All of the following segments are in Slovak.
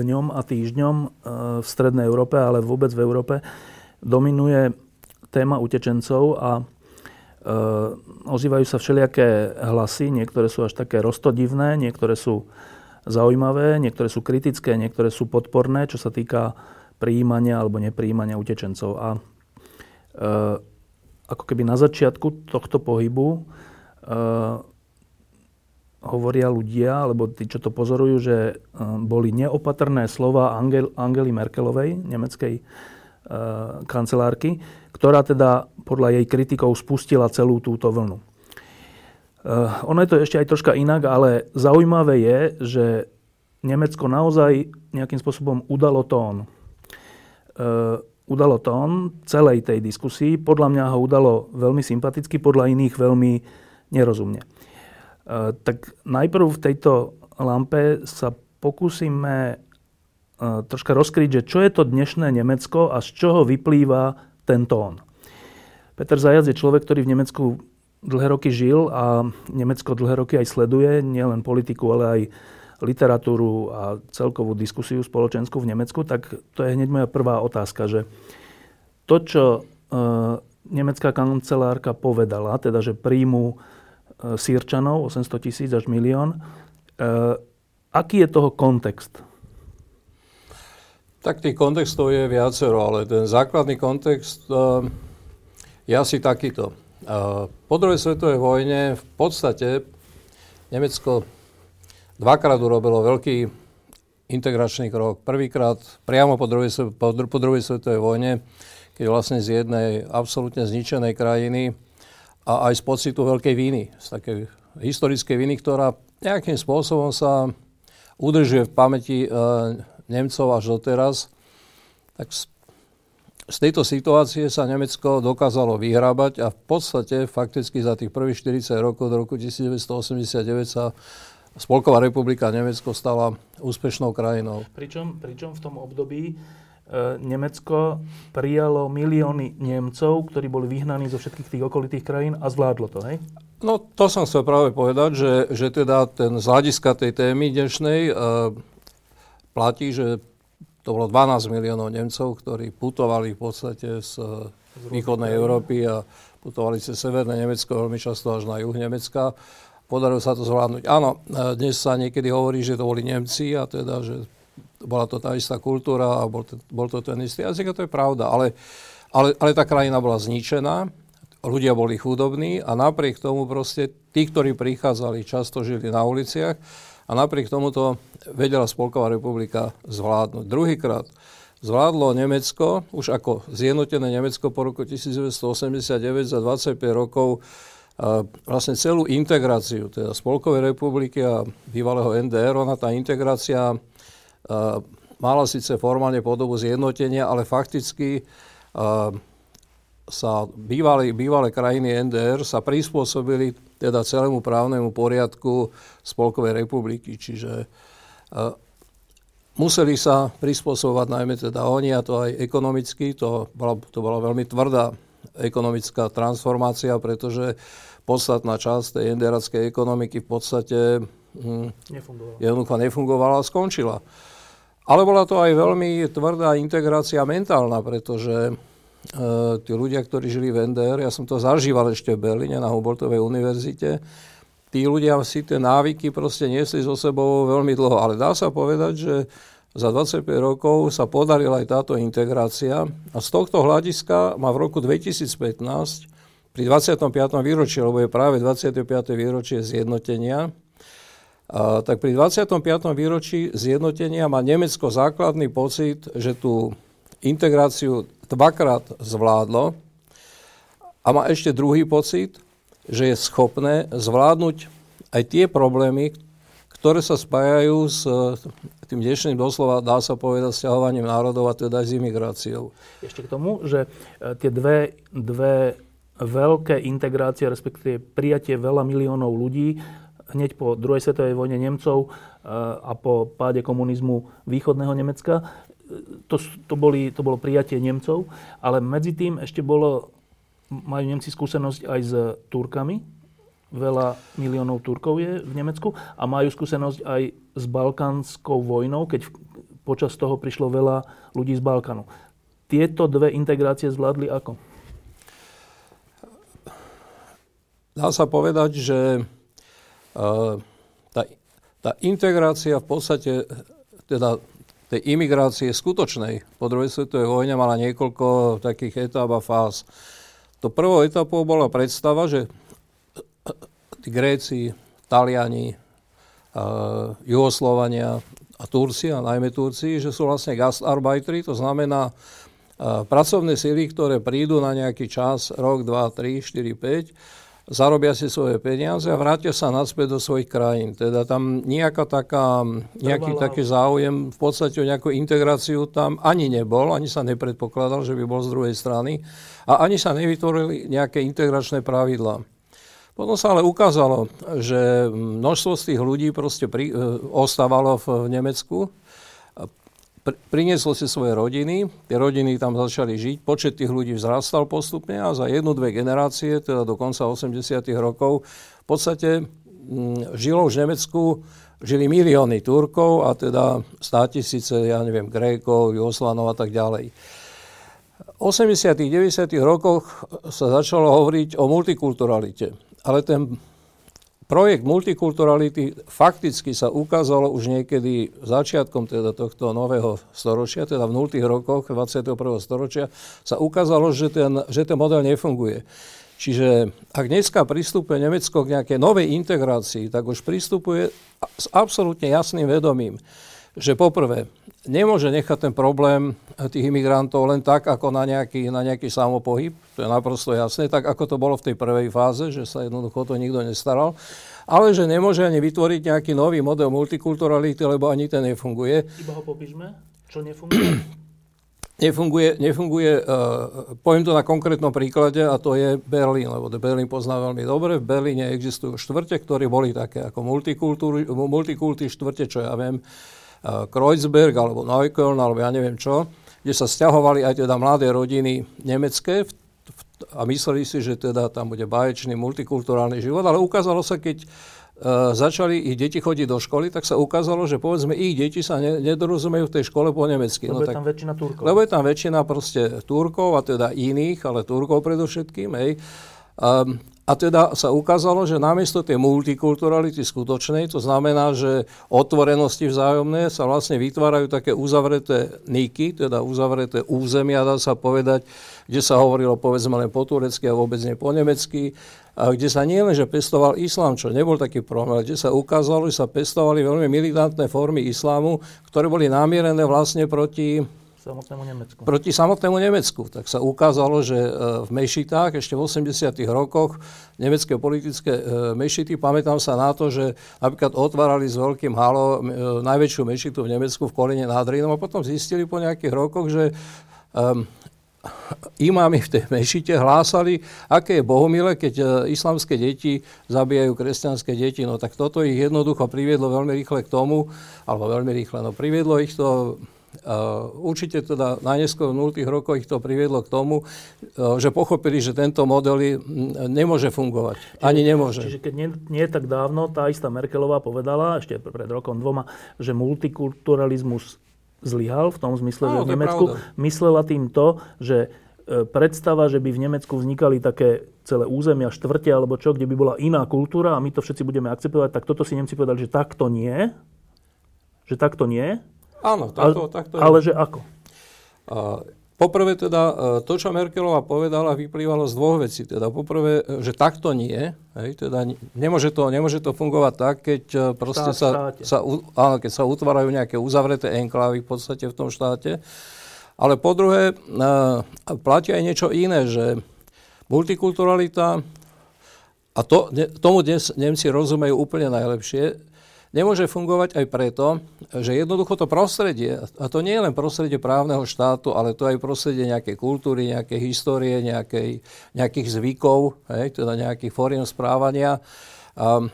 dňom a týždňom e, v Strednej Európe, ale vôbec v Európe, dominuje téma utečencov a e, ozývajú sa všelijaké hlasy, niektoré sú až také rostodivné, niektoré sú zaujímavé, niektoré sú kritické, niektoré sú podporné, čo sa týka prijímania alebo neprijímania utečencov. A e, ako keby na začiatku tohto pohybu hovoria ľudia, alebo tí, čo to pozorujú, že e, boli neopatrné slova Angel, Angely Merkelovej, nemeckej uh, kancelárky, ktorá teda podľa jej kritikov spustila celú túto vlnu. Uh, ono je to ešte aj troška inak, ale zaujímavé je, že Nemecko naozaj nejakým spôsobom udalo tón. Uh, udalo tón celej tej diskusii. Podľa mňa ho udalo veľmi sympaticky, podľa iných veľmi nerozumne. Eh, tak najprv v tejto lampe sa pokúsime eh, troška rozkryť, že čo je to dnešné Nemecko a z čoho vyplýva ten tón. Peter Zajac je človek, ktorý v Nemecku dlhé roky žil a Nemecko dlhé roky aj sleduje, nielen politiku, ale aj literatúru a celkovú diskusiu spoločenskú v Nemecku, tak to je hneď moja prvá otázka, že to, čo e, nemecká kancelárka povedala, teda, že príjmu sírčanov, 800 tisíc až milión. E, aký je toho kontext? Tak tých kontextov je viacero, ale ten základný kontext e, je asi takýto. Po druhej svetovej vojne v podstate Nemecko dvakrát urobilo veľký integračný krok. Prvýkrát priamo po druhej, po druhej svetovej vojne, keď vlastne z jednej absolútne zničenej krajiny a aj z pocitu veľkej viny, z takej historickej viny, ktorá nejakým spôsobom sa udržuje v pamäti e, Nemcov až doteraz, tak z, z tejto situácie sa Nemecko dokázalo vyhrábať a v podstate fakticky za tých prvých 40 rokov do roku 1989 sa Spolková republika Nemecko stala úspešnou krajinou. Pričom, pričom v tom období Nemecko prijalo milióny Nemcov, ktorí boli vyhnaní zo všetkých tých okolitých krajín a zvládlo to, hej? No to som chcel práve povedať, že, že teda ten z hľadiska tej témy dnešnej uh, platí, že to bolo 12 miliónov Nemcov, ktorí putovali v podstate z, z východnej Európy a putovali cez severné Nemecko, veľmi často až na juh Nemecka. Podarilo sa to zvládnuť. Áno, e, dnes sa niekedy hovorí, že to boli Nemci a teda, že bola to tá istá kultúra a bol to, bol to ten istý jazyk a to je pravda. Ale, ale, ale tá krajina bola zničená, ľudia boli chudobní a napriek tomu proste tí, ktorí prichádzali, často žili na uliciach a napriek tomu to vedela Spolková republika zvládnuť. Druhýkrát zvládlo Nemecko, už ako zjednotené Nemecko po roku 1989 za 25 rokov vlastne celú integráciu teda Spolkovej republiky a bývalého NDR, ona tá integrácia mala síce formálne podobu zjednotenia, ale fakticky sa bývalé, bývalé krajiny NDR sa prispôsobili teda celému právnemu poriadku Spolkovej republiky. Čiže museli sa prispôsobovať najmä teda oni a to aj ekonomicky. To bola, to bola veľmi tvrdá ekonomická transformácia, pretože podstatná časť tej NDR ekonomiky v podstate hm, nefungovala. nefungovala a skončila. Ale bola to aj veľmi tvrdá integrácia mentálna, pretože e, tí ľudia, ktorí žili v NDR, ja som to zažíval ešte v Berlíne na Humboldtovej univerzite, tí ľudia si tie návyky proste niesli so sebou veľmi dlho. Ale dá sa povedať, že za 25 rokov sa podarila aj táto integrácia a z tohto hľadiska má v roku 2015 pri 25. výročí, lebo je práve 25. výročie zjednotenia, tak pri 25. výročí zjednotenia má Nemecko základný pocit, že tú integráciu dvakrát zvládlo a má ešte druhý pocit, že je schopné zvládnuť aj tie problémy, ktoré sa spájajú s tým dnešným doslova, dá sa povedať, stiahovaním národov a teda aj s imigráciou. Ešte k tomu, že e, tie dve, dve veľké integrácie, respektíve prijatie veľa miliónov ľudí hneď po druhej svetovej vojne Nemcov eh, a po páde komunizmu východného Nemecka. To, to, boli, to bolo prijatie Nemcov, ale medzi tým ešte bolo, majú Nemci skúsenosť aj s Turkami veľa miliónov Turkov je v Nemecku a majú skúsenosť aj s balkánskou vojnou, keď počas toho prišlo veľa ľudí z Balkánu. Tieto dve integrácie zvládli ako? Dá sa povedať, že tá, tá integrácia v podstate, teda tej imigrácie skutočnej po druhej svetovej vojne mala niekoľko takých etáp a fáz. To prvou etapou bola predstava, že tí Gréci, Taliani, uh, Jugoslovania a Turci, a najmä Turci, že sú vlastne gastarbeiteri, to znamená uh, pracovné síly, ktoré prídu na nejaký čas, rok, dva, tri, štyri, päť, zarobia si svoje peniaze a vrátia sa naspäť do svojich krajín. Teda tam nejaká taká, nejaký Trvala. taký záujem, v podstate o nejakú integráciu tam ani nebol, ani sa nepredpokladal, že by bol z druhej strany a ani sa nevytvorili nejaké integračné pravidlá. Potom sa ale ukázalo, že množstvo z tých ľudí proste pri, e, ostávalo v, v Nemecku prinieslo si svoje rodiny, tie rodiny tam začali žiť, počet tých ľudí vzrastal postupne a za jednu, dve generácie, teda do konca 80. rokov, v podstate žilo už v Nemecku, žili milióny Turkov a teda státisíce, ja neviem, Grékov, Jugoslanov a tak ďalej. V 80. 90. rokoch sa začalo hovoriť o multikulturalite, ale ten projekt multikulturality fakticky sa ukázalo už niekedy začiatkom teda tohto nového storočia, teda v 0. rokoch 21. storočia, sa ukázalo, že ten, že ten model nefunguje. Čiže ak dneska pristupuje Nemecko k nejakej novej integrácii, tak už pristupuje s absolútne jasným vedomím, že poprvé, nemôže nechať ten problém tých imigrantov len tak, ako na nejaký, na nejaký samopohyb, to je naprosto jasné, tak ako to bolo v tej prvej fáze, že sa jednoducho to nikto nestaral, ale že nemôže ani vytvoriť nejaký nový model multikulturality, lebo ani ten nefunguje. Iba ho popíšme, čo nefunguje? nefunguje, nefunguje uh, poviem to na konkrétnom príklade, a to je Berlín, lebo Berlín pozná veľmi dobre. V Berlíne existujú štvrte, ktoré boli také ako multikulty štvrte, čo ja viem, Kreuzberg alebo Neukölln alebo ja neviem čo, kde sa stiahovali aj teda mladé rodiny nemecké a mysleli si, že teda tam bude baječný multikulturálny život, ale ukázalo sa, keď Uh, začali ich deti chodiť do školy, tak sa ukázalo, že povedzme ich deti sa ne, nedorozumejú v tej škole po nemecky. Lebo no, je tak, tam väčšina Turkov. Lebo je tam väčšina proste Turkov a teda iných, ale Turkov predovšetkým. Hej. Um, a teda sa ukázalo, že namiesto tej multikulturality skutočnej, to znamená, že otvorenosti vzájomné sa vlastne vytvárajú také uzavreté niky, teda uzavreté územia, dá sa povedať, kde sa hovorilo povedzme len po turecky a vôbec nie po nemecky, a kde sa nie len, že pestoval islám, čo nebol taký problém, ale kde sa ukázalo, že sa pestovali veľmi militantné formy islámu, ktoré boli namierené vlastne proti samotnému Nemecku. Proti samotnému Nemecku. Tak sa ukázalo, že e, v mešitách ešte v 80. rokoch nemecké politické e, mešity, pamätám sa na to, že napríklad otvárali s veľkým halo e, najväčšiu mešitu v Nemecku v Kolene nad Rínom a potom zistili po nejakých rokoch, že um, imámy v tej mešite hlásali, aké je bohumile, keď islamské deti zabíjajú kresťanské deti. No tak toto ich jednoducho priviedlo veľmi rýchle k tomu, alebo veľmi rýchle, no priviedlo ich to určite teda najneskôr v 0. rokoch ich to priviedlo k tomu, uh, že pochopili, že tento model nemôže fungovať. Čiže, Ani nemôže. Čiže keď nie, nie tak dávno tá istá Merkelová povedala, ešte pred rokom dvoma, že multikulturalizmus zlyhal v tom zmysle, že v Nemecku myslela tým to, že e, predstava, že by v Nemecku vznikali také celé územia, štvrte alebo čo, kde by bola iná kultúra a my to všetci budeme akceptovať, tak toto si Nemci povedali, že takto nie. Že takto nie. Áno, takto, ale, takto je. Ale že ako? A, poprvé teda, e, to, čo Merkelová povedala, vyplývalo z dvoch vecí. Teda poprvé, že takto nie, hej, teda nemôže to, nemôže to fungovať tak, keď e, proste sa, sa, áno, keď sa utvárajú nejaké uzavreté enklávy v podstate v tom štáte. Ale po druhé, e, platí aj niečo iné, že multikulturalita, a to, tomu dnes Nemci rozumejú úplne najlepšie, nemôže fungovať aj preto, že jednoducho to prostredie, a to nie je len prostredie právneho štátu, ale to aj prostredie nejakej kultúry, nejakej histórie, nejakej, nejakých zvykov, hej, teda nejakých fóriem správania. Um,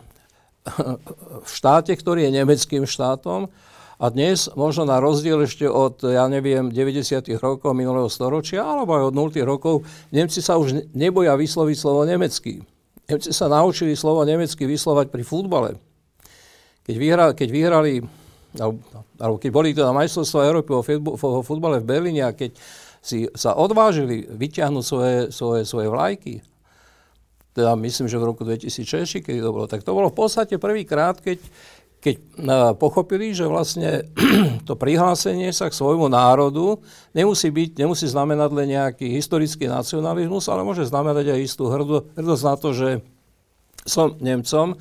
v štáte, ktorý je nemeckým štátom, a dnes, možno na rozdiel ešte od, ja neviem, 90. rokov minulého storočia, alebo aj od 0. rokov, Nemci sa už neboja vysloviť slovo nemecký. Nemci sa naučili slovo nemecky vyslovať pri futbale. Keď, vyhra, keď vyhrali, alebo, keď boli teda majstrovstvá Európy vo futbale v Berlíne a keď si sa odvážili vyťahnuť svoje, svoje, svoje vlajky, teda myslím, že v roku 2006, keď to bolo, tak to bolo v podstate prvýkrát, keď, keď uh, pochopili, že vlastne to prihlásenie sa k svojmu národu nemusí, byť, nemusí znamenať len nejaký historický nacionalizmus, ale môže znamenať aj istú hrdosť na to, že som Nemcom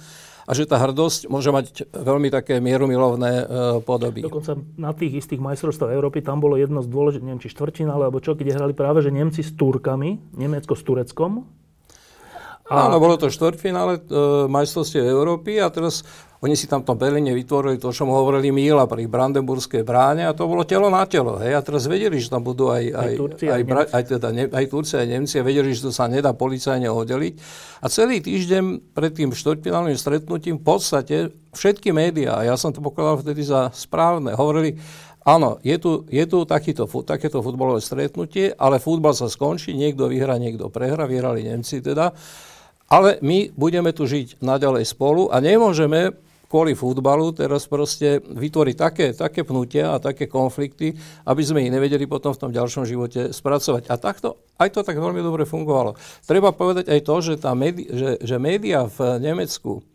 a že tá hrdosť môže mať veľmi také mierumilovné uh, podoby. Dokonca na tých istých majstrovstvách Európy tam bolo jedno z dôležitých, neviem či štvrtina, alebo čo, kde hrali práve, že Nemci s Turkami, Nemecko s Tureckom, a... Áno, bolo to štvrtfinále e, majstrovstiev Európy a teraz oni si tam v tom Berlíne vytvorili to, čo mu hovorili Míla pri Brandenburskej bráne a to bolo telo na telo. Hej. A teraz vedeli, že tam budú aj, aj, aj, Turci, aj, aj, aj, teda, ne, aj Turci, aj Nemci a vedeli, že to sa nedá policajne oddeliť. A celý týždeň pred tým štvrtfinálnym stretnutím v podstate všetky médiá, a ja som to pokladal vtedy za správne, hovorili, Áno, je tu, je tu takýto, takéto futbalové stretnutie, ale futbal sa skončí, niekto vyhrá, niekto prehra, vyhrali Nemci teda. Ale my budeme tu žiť naďalej spolu a nemôžeme kvôli futbalu teraz proste vytvoriť také, také pnutia a také konflikty, aby sme ich nevedeli potom v tom ďalšom živote spracovať. A takto, aj to tak veľmi dobre fungovalo. Treba povedať aj to, že, tá médi- že, že médiá v Nemecku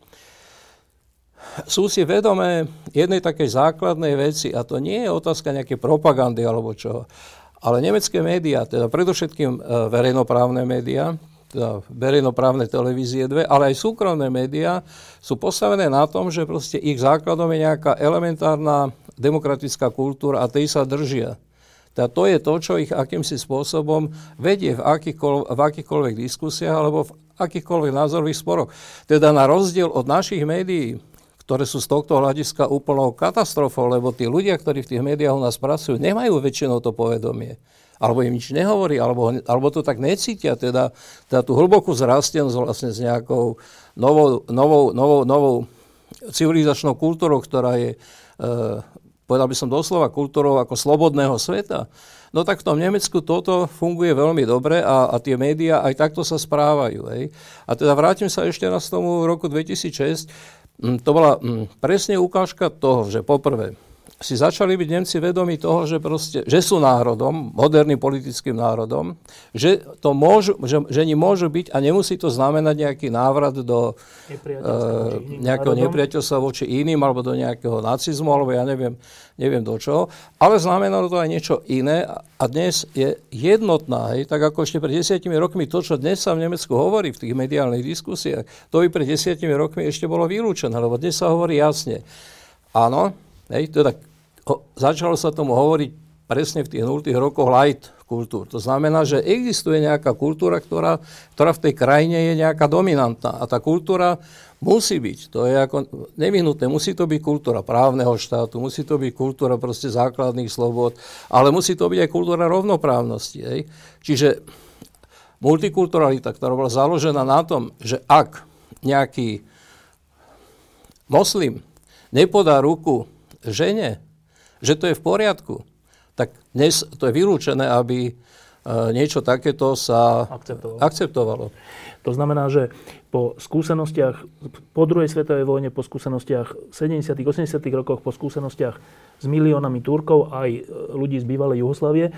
sú si vedomé jednej takej základnej veci a to nie je otázka nejakej propagandy alebo čo. Ale nemecké médiá, teda predovšetkým e, verejnoprávne médiá, teda verejnoprávne televízie dve, ale aj súkromné médiá sú postavené na tom, že proste ich základom je nejaká elementárna demokratická kultúra a tej sa držia. Teda to je to, čo ich akýmsi spôsobom vedie v, akýkoľ, v akýchkoľvek diskusiách alebo v akýchkoľvek názorových sporoch. Teda na rozdiel od našich médií, ktoré sú z tohto hľadiska úplnou katastrofou, lebo tí ľudia, ktorí v tých médiách u nás pracujú, nemajú väčšinou to povedomie alebo im nič nehovorí, alebo, alebo to tak necítia, teda, teda tú hlbokú zrastenosť vlastne s nejakou novou, novou, novou, novou civilizačnou kultúrou, ktorá je, e, povedal by som doslova, kultúrou ako slobodného sveta. No tak v tom Nemecku toto funguje veľmi dobre a, a tie médiá aj takto sa správajú. Hej. A teda vrátim sa ešte raz tomu roku 2006. Mm, to bola mm, presne ukážka toho, že poprvé, si začali byť Nemci vedomi toho, že, proste, že sú národom, moderným politickým národom, že, to môžu, že, že oni môžu byť a nemusí to znamenať nejaký návrat do uh, nejakého nepriateľstva voči iným alebo do nejakého nacizmu alebo ja neviem, neviem do čoho, ale znamenalo to aj niečo iné a dnes je jednotná, hej, tak ako ešte pred desiatimi rokmi to, čo dnes sa v Nemecku hovorí v tých mediálnych diskusiách, to by pred desiatimi rokmi ešte bolo vylúčené, lebo dnes sa hovorí jasne. Áno, Hej, teda ho, začalo sa tomu hovoriť presne v tých 0. rokoch light kultúr. To znamená, že existuje nejaká kultúra, ktorá, ktorá v tej krajine je nejaká dominantná. A tá kultúra musí byť, to je ako nevyhnutné, musí to byť kultúra právneho štátu, musí to byť kultúra proste základných slobod, ale musí to byť aj kultúra rovnoprávnosti. Hej. Čiže multikulturalita, ktorá bola založená na tom, že ak nejaký moslim nepodá ruku žene, že to je v poriadku, tak dnes to je vylúčené, aby e, niečo takéto sa akceptovalo. akceptovalo. To znamená, že po skúsenostiach po druhej svetovej vojne, po skúsenostiach 70. 80. rokoch, po skúsenostiach s miliónami Turkov aj e, ľudí z bývalej Juhoslavie, e,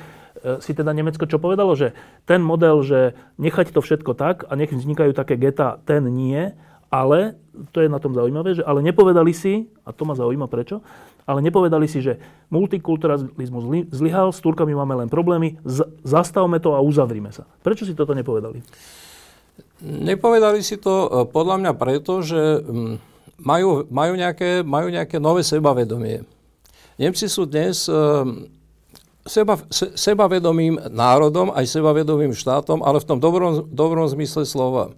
si teda Nemecko čo povedalo, že ten model, že nechať to všetko tak a nech vznikajú také geta, ten nie, ale, to je na tom zaujímavé, že ale nepovedali si, a to ma zaujíma prečo, ale nepovedali si, že multikulturalizmus zlyhal, s Turkami máme len problémy, z- zastavme to a uzavrime sa. Prečo si toto nepovedali? Nepovedali si to e, podľa mňa preto, že mm, majú, majú, nejaké, majú nejaké nové sebavedomie. Nemci sú dnes e, seba, se, sebavedomým národom, aj sebavedomým štátom, ale v tom dobrom, dobrom zmysle slova.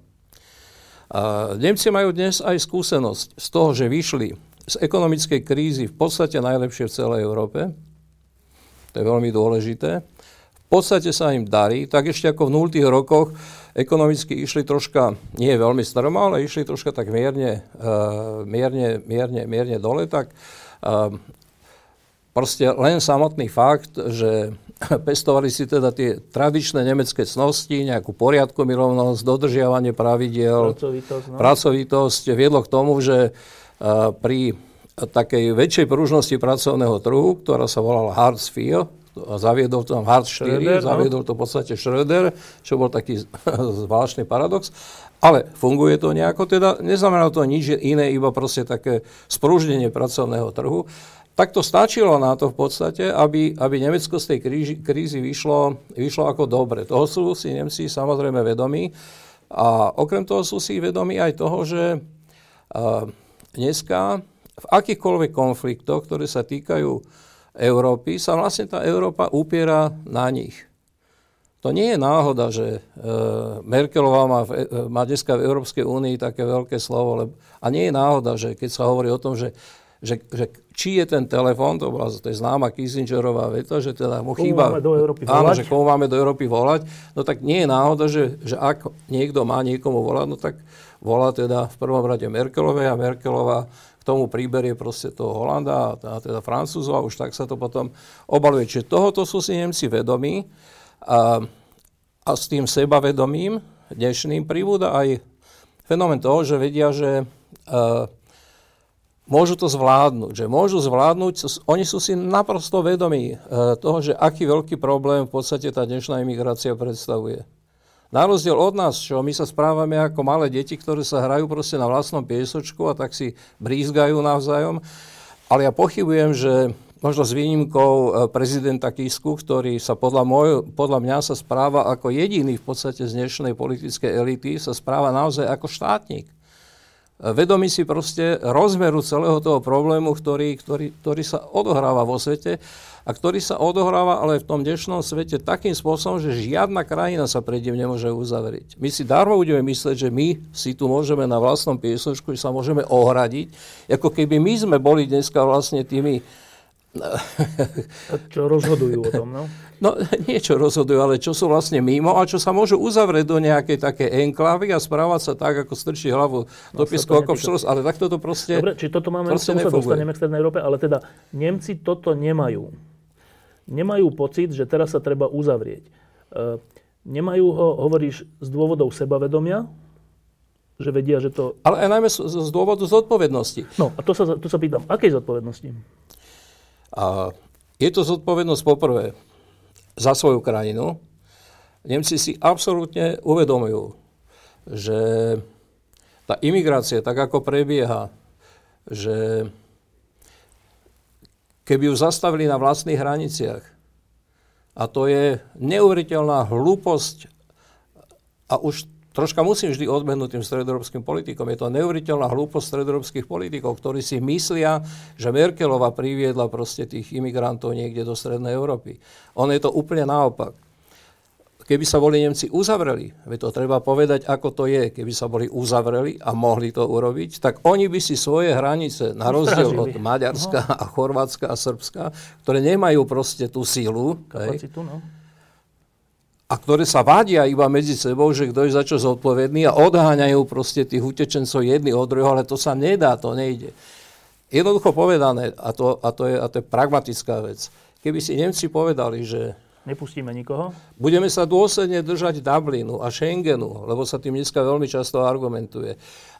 A Nemci majú dnes aj skúsenosť z toho, že vyšli z ekonomickej krízy v podstate najlepšie v celej Európe. To je veľmi dôležité. V podstate sa im darí, tak ešte ako v 0. rokoch ekonomicky išli troška, nie veľmi stromo, ale išli troška tak mierne, uh, mierne, mierne, mierne dole, tak uh, proste len samotný fakt, že pestovali si teda tie tradičné nemecké cnosti, nejakú poriadku milovnosť, dodržiavanie pravidiel, pracovitosť, no. pracovitosť viedlo k tomu, že pri takej väčšej pružnosti pracovného trhu, ktorá sa volala Hartz IV, zaviedol to tam Hartz 4, Schröder, zaviedol to v podstate Schröder, čo bol taký zvláštny paradox. Ale funguje to nejako, teda neznamená to nič iné, iba proste také sprúžnenie pracovného trhu. Tak to stačilo na to v podstate, aby, aby Nemecko z tej kríži, krízy vyšlo, vyšlo ako dobre. Toho sú si Nemci samozrejme vedomí. A okrem toho sú si vedomí aj toho, že uh, dneska v akýchkoľvek konfliktoch, ktoré sa týkajú Európy, sa vlastne tá Európa upiera na nich. To nie je náhoda, že e, Merkelová má, v, e, má dneska v Európskej únii také veľké slovo, lebo, a nie je náhoda, že keď sa hovorí o tom, že, že, že či je ten telefón, to bola to je známa Kissingerová veta, že teda mu chýba... Máme do Európy volať. Áno, že komu máme do Európy volať. No tak nie je náhoda, že, že ak niekto má niekomu volať, no tak volá teda v prvom rade Merkelovej a Merkelová k tomu príberie proste toho Holanda a teda Francúzov a už tak sa to potom obaluje. Čiže tohoto sú si Nemci vedomí. A, a s tým sebavedomím dnešným pribúda aj fenomén toho, že vedia, že uh, môžu to zvládnuť. Že môžu zvládnuť, oni sú si naprosto vedomí uh, toho, že aký veľký problém v podstate tá dnešná imigrácia predstavuje. Na rozdiel od nás, čo my sa správame ako malé deti, ktoré sa hrajú proste na vlastnom piesočku a tak si brízgajú navzájom. Ale ja pochybujem, že možno s výnimkou e, prezidenta Kisku, ktorý sa podľa, môj, podľa mňa sa správa ako jediný v podstate z dnešnej politickej elity, sa správa naozaj ako štátnik. Vedomí si proste rozmeru celého toho problému, ktorý, ktorý, ktorý sa odohráva vo svete a ktorý sa odohráva ale v tom dnešnom svete takým spôsobom, že žiadna krajina sa pred ním nemôže uzavrieť. My si darmo budeme myslieť, že my si tu môžeme na vlastnom piesočku, sa môžeme ohradiť, ako keby my sme boli dneska vlastne tými čo rozhodujú o tom, no? No, niečo rozhodujú, ale čo sú vlastne mimo a čo sa môžu uzavrieť do nejakej také enklávy a správať sa tak, ako strčí hlavu do no, piesku ako včelos, ale takto to proste Dobre, či toto máme, proste sa dostaneme k Strednej Európe, ale teda Nemci toto nemajú. Nemajú pocit, že teraz sa treba uzavrieť. E, nemajú ho, hovoríš, z dôvodov sebavedomia, že vedia, že to... Ale aj najmä z, z dôvodu zodpovednosti. No, a to sa, to sa pýtam, akej zodpovednosti? A je to zodpovednosť poprvé za svoju krajinu. Nemci si absolútne uvedomujú, že tá imigrácia, tak ako prebieha, že keby ju zastavili na vlastných hraniciach, a to je neuveriteľná hlúposť a už troška musím vždy odbehnúť tým stredoeurópskym politikom. Je to neuveriteľná hlúposť stredoeurópskych politikov, ktorí si myslia, že Merkelova priviedla proste tých imigrantov niekde do Strednej Európy. On je to úplne naopak. Keby sa boli Nemci uzavreli, veď to treba povedať, ako to je, keby sa boli uzavreli a mohli to urobiť, tak oni by si svoje hranice, na rozdiel od Maďarska no. a Chorvátska a Srbska, ktoré nemajú proste tú sílu, Kapacitu, no a ktoré sa vadia iba medzi sebou, že kto je za čo zodpovedný a odháňajú proste tých utečencov jedný od druhého, ale to sa nedá, to nejde. Jednoducho povedané, a to, a to, je, a to je pragmatická vec, keby si Nemci povedali, že Nepustíme nikoho? Budeme sa dôsledne držať Dublinu a Schengenu, lebo sa tým dneska veľmi často argumentuje.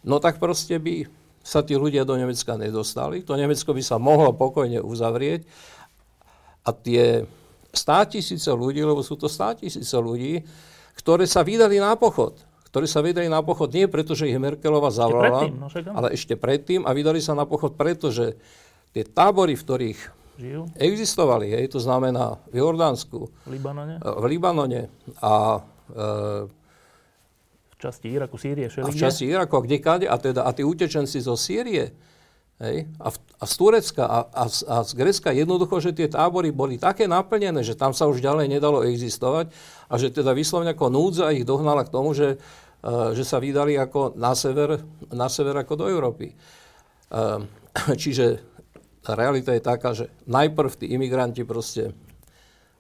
No tak proste by sa tí ľudia do Nemecka nedostali. To Nemecko by sa mohlo pokojne uzavrieť a tie tisíce ľudí, lebo sú to tisíce ľudí, ktoré sa vydali na pochod. Ktorí sa vydali na pochod nie preto, že ich Merkelova zavolala, no ale ešte predtým a vydali sa na pochod pretože tie tábory, v ktorých Žijú? existovali, hej, to znamená v Jordánsku, v Libanone, v Libanone a e, v časti Iraku, Sýrie, a v časti Iraku a kdekade, a, teda, a tí utečenci zo Sýrie, Hej? A, v, a z Turecka a, a, z, a z Grecka jednoducho, že tie tábory boli také naplnené, že tam sa už ďalej nedalo existovať a že teda vyslovne ako núdza ich dohnala k tomu, že, uh, že sa vydali ako na sever, na sever ako do Európy. Uh, čiže realita je taká, že najprv tí imigranti proste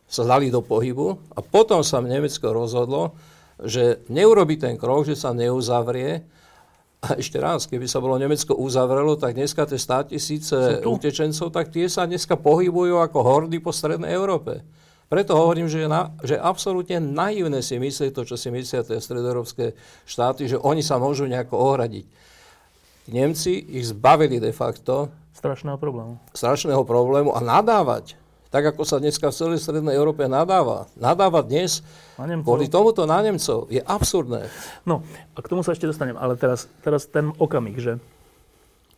sa dali do pohybu a potom sa Nemecko rozhodlo, že neurobi ten krok, že sa neuzavrie, a ešte raz, keby sa bolo Nemecko uzavrelo, tak dneska tie 100 tisíce utečencov, tak tie sa dneska pohybujú ako hordy po strednej Európe. Preto hovorím, že je, na, že absolútne naivné si myslieť to, čo si myslia tie stredoeurópske štáty, že oni sa môžu nejako ohradiť. Nemci ich zbavili de facto strašného problému. Strašného problému a nadávať, tak ako sa dneska v celej Strednej Európe nadáva, nadávať dnes kvôli tomuto na Nemcov je absurdné. No a k tomu sa ešte dostanem, ale teraz, teraz ten okamih, že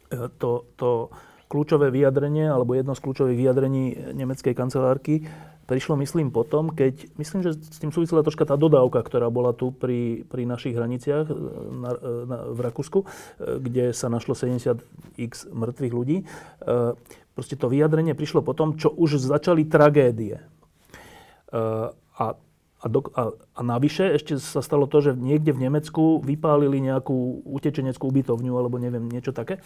e, to, to kľúčové vyjadrenie, alebo jedno z kľúčových vyjadrení nemeckej kancelárky prišlo, myslím, potom, keď, myslím, že s tým súvisela troška tá dodávka, ktorá bola tu pri, pri našich hraniciach e, na, e, na, v Rakúsku, e, kde sa našlo 70x mŕtvych ľudí. Proste to vyjadrenie prišlo potom, čo už začali tragédie. A a, do, a, a navyše ešte sa stalo to, že niekde v Nemecku vypálili nejakú utečeneckú ubytovňu alebo neviem, niečo také.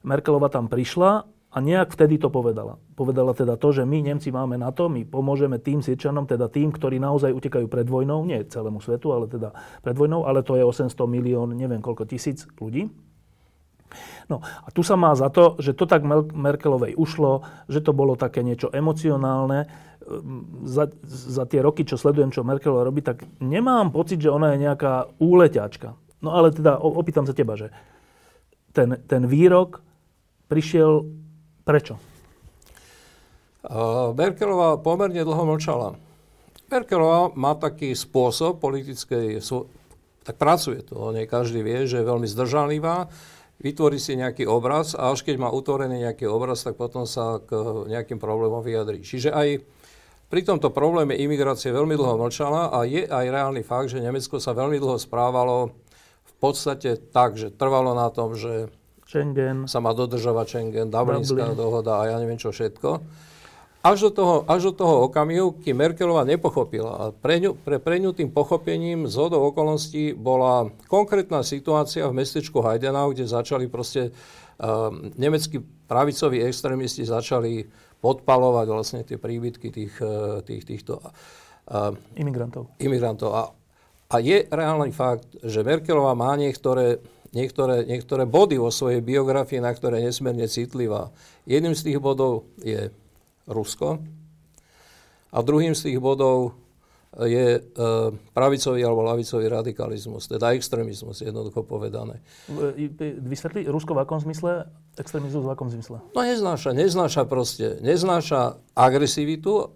Merkelova tam prišla a nejak vtedy to povedala. Povedala teda to, že my Nemci máme na to, my pomôžeme tým Sirčanom, teda tým, ktorí naozaj utekajú pred vojnou, nie celému svetu, ale teda pred vojnou, ale to je 800 milión, neviem koľko tisíc ľudí. No a tu sa má za to, že to tak Merkelovej ušlo, že to bolo také niečo emocionálne. Ehm, za, za tie roky, čo sledujem, čo Merkelová robí, tak nemám pocit, že ona je nejaká úleťačka. No ale teda opýtam sa teba, že ten, ten výrok prišiel Prečo? Merkelová pomerne dlho mlčala. Merkelová má taký spôsob politickej, tak pracuje to, nie každý vie, že je veľmi zdržanlivá, vytvorí si nejaký obraz a až keď má utvorený nejaký obraz, tak potom sa k nejakým problémom vyjadrí. Čiže aj pri tomto probléme imigrácie veľmi dlho mlčala a je aj reálny fakt, že Nemecko sa veľmi dlho správalo v podstate tak, že trvalo na tom, že Schengen. Sa má dodržovať Schengen, Dublinská Dublin. dohoda a ja neviem čo všetko. Až do toho, až do toho okamihu, kým Merkelová nepochopila. A pre ňu, pre, pre ňu tým pochopením z hodou okolností bola konkrétna situácia v mestečku Heidenau, kde začali proste uh, nemeckí pravicoví extrémisti začali podpalovať vlastne tie príbytky tých, uh, tých, týchto uh, imigrantov. imigrantov. A, a je reálny fakt, že Merkelová má niektoré niektoré, niektoré body vo svojej biografii, na ktoré je nesmierne citlivá. Jedným z tých bodov je Rusko a druhým z tých bodov je e, pravicový alebo lavicový radikalizmus, teda extrémizmus, jednoducho povedané. Vysvetli, Rusko v akom zmysle, extrémizmus v akom zmysle? No neznáša, neznáša proste, neznáša agresivitu,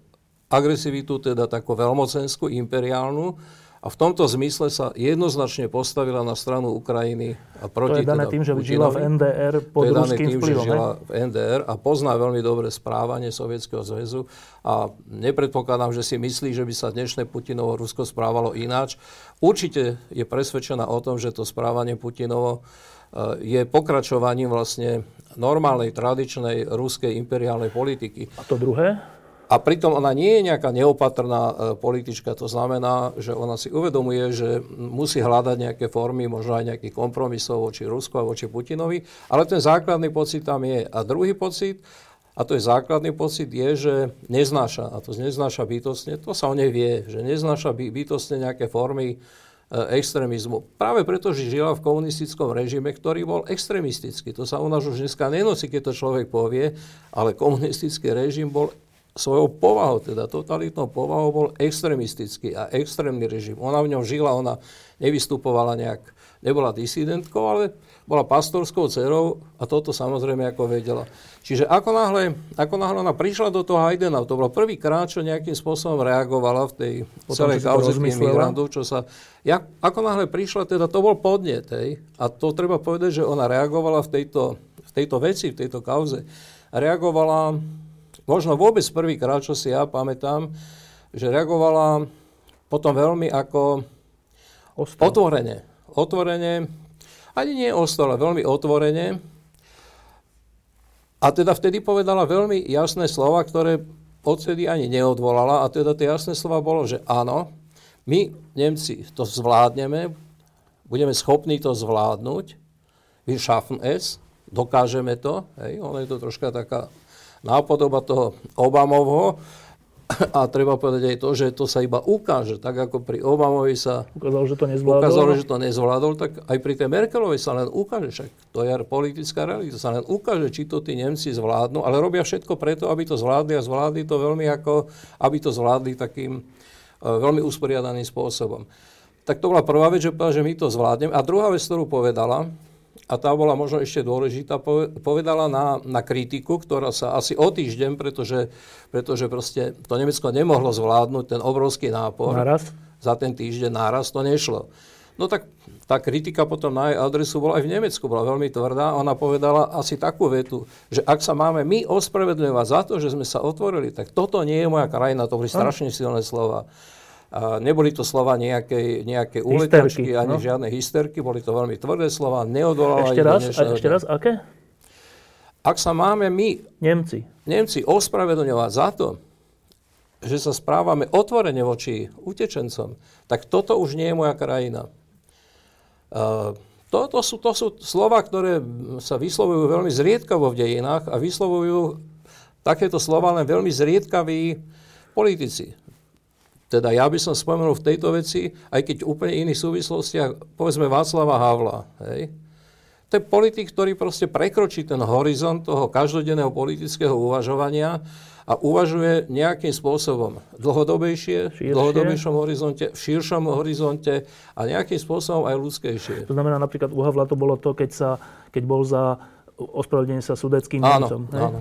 agresivitu teda takú veľmocenskú, imperiálnu, a v tomto zmysle sa jednoznačne postavila na stranu Ukrajiny a proti To je dané teda tým, že Putinovi. žila v NDR pod to je dané tým, vplyvom, že žila v NDR a pozná veľmi dobre správanie Sovietskeho zväzu a nepredpokladám, že si myslí, že by sa dnešné Putinovo Rusko správalo ináč. Určite je presvedčená o tom, že to správanie Putinovo e, je pokračovaním vlastne normálnej, tradičnej ruskej imperiálnej politiky. A to druhé? A pritom ona nie je nejaká neopatrná e, politička, to znamená, že ona si uvedomuje, že musí hľadať nejaké formy, možno aj nejakých kompromisov voči Rusku a voči Putinovi, ale ten základný pocit tam je. A druhý pocit, a to je základný pocit, je, že neznáša, a to neznáša bytostne, to sa o nej vie, že neznáša by, bytostne nejaké formy e, extrémizmu. Práve preto, že žila v komunistickom režime, ktorý bol extrémistický. To sa u nás už dneska nenosí, keď to človek povie, ale komunistický režim bol svojou povahou, teda totalitnou povahou bol extremistický a extrémny režim. Ona v ňom žila, ona nevystupovala nejak, nebola disidentkou, ale bola pastorskou dcerou a toto samozrejme ako vedela. Čiže ako náhle, ako náhle ona prišla do toho Haydena, to bolo prvýkrát, čo nejakým spôsobom reagovala v tej Potom, celej kauze migrantov, čo sa... Ja, ako náhle prišla, teda to bol podnet, hej, a to treba povedať, že ona reagovala v tejto, v tejto veci, v tejto kauze. Reagovala možno vôbec prvýkrát, čo si ja pamätám, že reagovala potom veľmi ako Ostro. otvorene. Otvorene, ani nie ostro, ale veľmi otvorene. A teda vtedy povedala veľmi jasné slova, ktoré odtedy ani neodvolala. A teda tie jasné slova bolo, že áno, my, Nemci, to zvládneme, budeme schopní to zvládnuť, wir schaffen es, dokážeme to, hej, ono je to troška taká nápodoba toho Obamovho. a treba povedať aj to, že to sa iba ukáže, tak ako pri Obamovi sa ukázalo, že to nezvládol, ukázalo, že to nezvládol tak aj pri tej Merkelovej sa len ukáže, však to je politická realita, sa len ukáže, či to tí Nemci zvládnu, ale robia všetko preto, aby to zvládli a zvládli to veľmi ako, aby to zvládli takým uh, veľmi usporiadaným spôsobom. Tak to bola prvá vec, že že my to zvládneme. A druhá vec, ktorú povedala, a tá bola možno ešte dôležitá, povedala na, na kritiku, ktorá sa asi o týždeň, pretože, pretože proste to Nemecko nemohlo zvládnuť ten obrovský nápor. Naraz? Za ten týždeň náraz to nešlo. No tak tá kritika potom na jej adresu bola aj v Nemecku, bola veľmi tvrdá. Ona povedala asi takú vetu, že ak sa máme my ospravedlňovať za to, že sme sa otvorili, tak toto nie je moja krajina, to boli strašne silné slova. A neboli to slova nejakej, nejakej uletačky, ani no. žiadne hysterky, boli to veľmi tvrdé slova, neodolala ešte raz, a ešte raz, aké? Ak sa máme my, Nemci, Nemci ospravedlňovať za to, že sa správame otvorene voči utečencom, tak toto už nie je moja krajina. Uh, to, to, sú, to sú slova, ktoré sa vyslovujú veľmi zriedkavo v dejinách a vyslovujú takéto slova len veľmi zriedkaví politici. Teda ja by som spomenul v tejto veci, aj keď úplne iných súvislostiach, povedzme Václava Havla. Hej? To je politik, ktorý proste prekročí ten horizont toho každodenného politického uvažovania a uvažuje nejakým spôsobom dlhodobejšie, v dlhodobejšom horizonte, v širšom horizonte a nejakým spôsobom aj ľudskejšie. To znamená napríklad u Havla to bolo to, keď, sa, keď bol za ospravedlnenie sa sudeckým Nemcom. Áno, áno.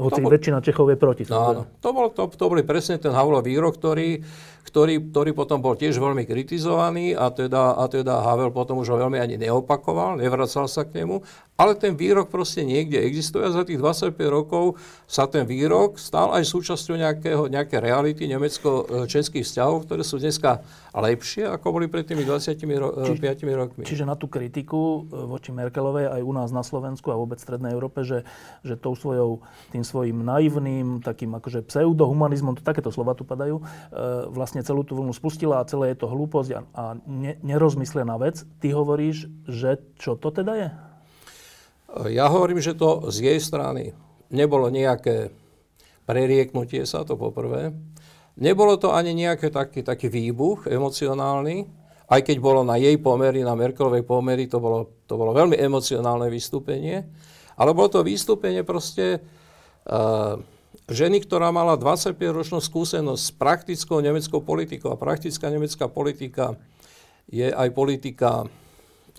Hoci bol, väčšina Čechov je proti. Áno, to, bol, to, to boli presne ten Havlov výrok, ktorý, ktorý, ktorý potom bol tiež veľmi kritizovaný a teda, a teda Havel potom už ho veľmi ani neopakoval, nevracal sa k nemu, ale ten výrok proste niekde existuje a za tých 25 rokov sa ten výrok stal aj súčasťou nejakého, nejaké reality nemecko-českých vzťahov, ktoré sú dneska lepšie, ako boli pred tými 25 ro- Či, rokmi. Čiže na tú kritiku e, voči Merkelovej aj u nás na Slovensku a vôbec v Strednej Európe, že, že tou svojou, tým svojim naivným, takým akože pseudohumanizmom, to takéto slova tu padajú, e, vlastne celú tú vlnu spustila a celé je to hlúposť a, a ne, nerozmyslená vec. Ty hovoríš, že čo to teda je? Ja hovorím, že to z jej strany nebolo nejaké prerieknutie sa, to poprvé. Nebolo to ani nejaký taký, taký výbuch emocionálny, aj keď bolo na jej pomery, na Merkelovej pomery, to bolo, to bolo veľmi emocionálne vystúpenie. Ale bolo to vystúpenie proste ženy, ktorá mala 25-ročnú skúsenosť s praktickou nemeckou politikou. A praktická nemecká politika je aj politika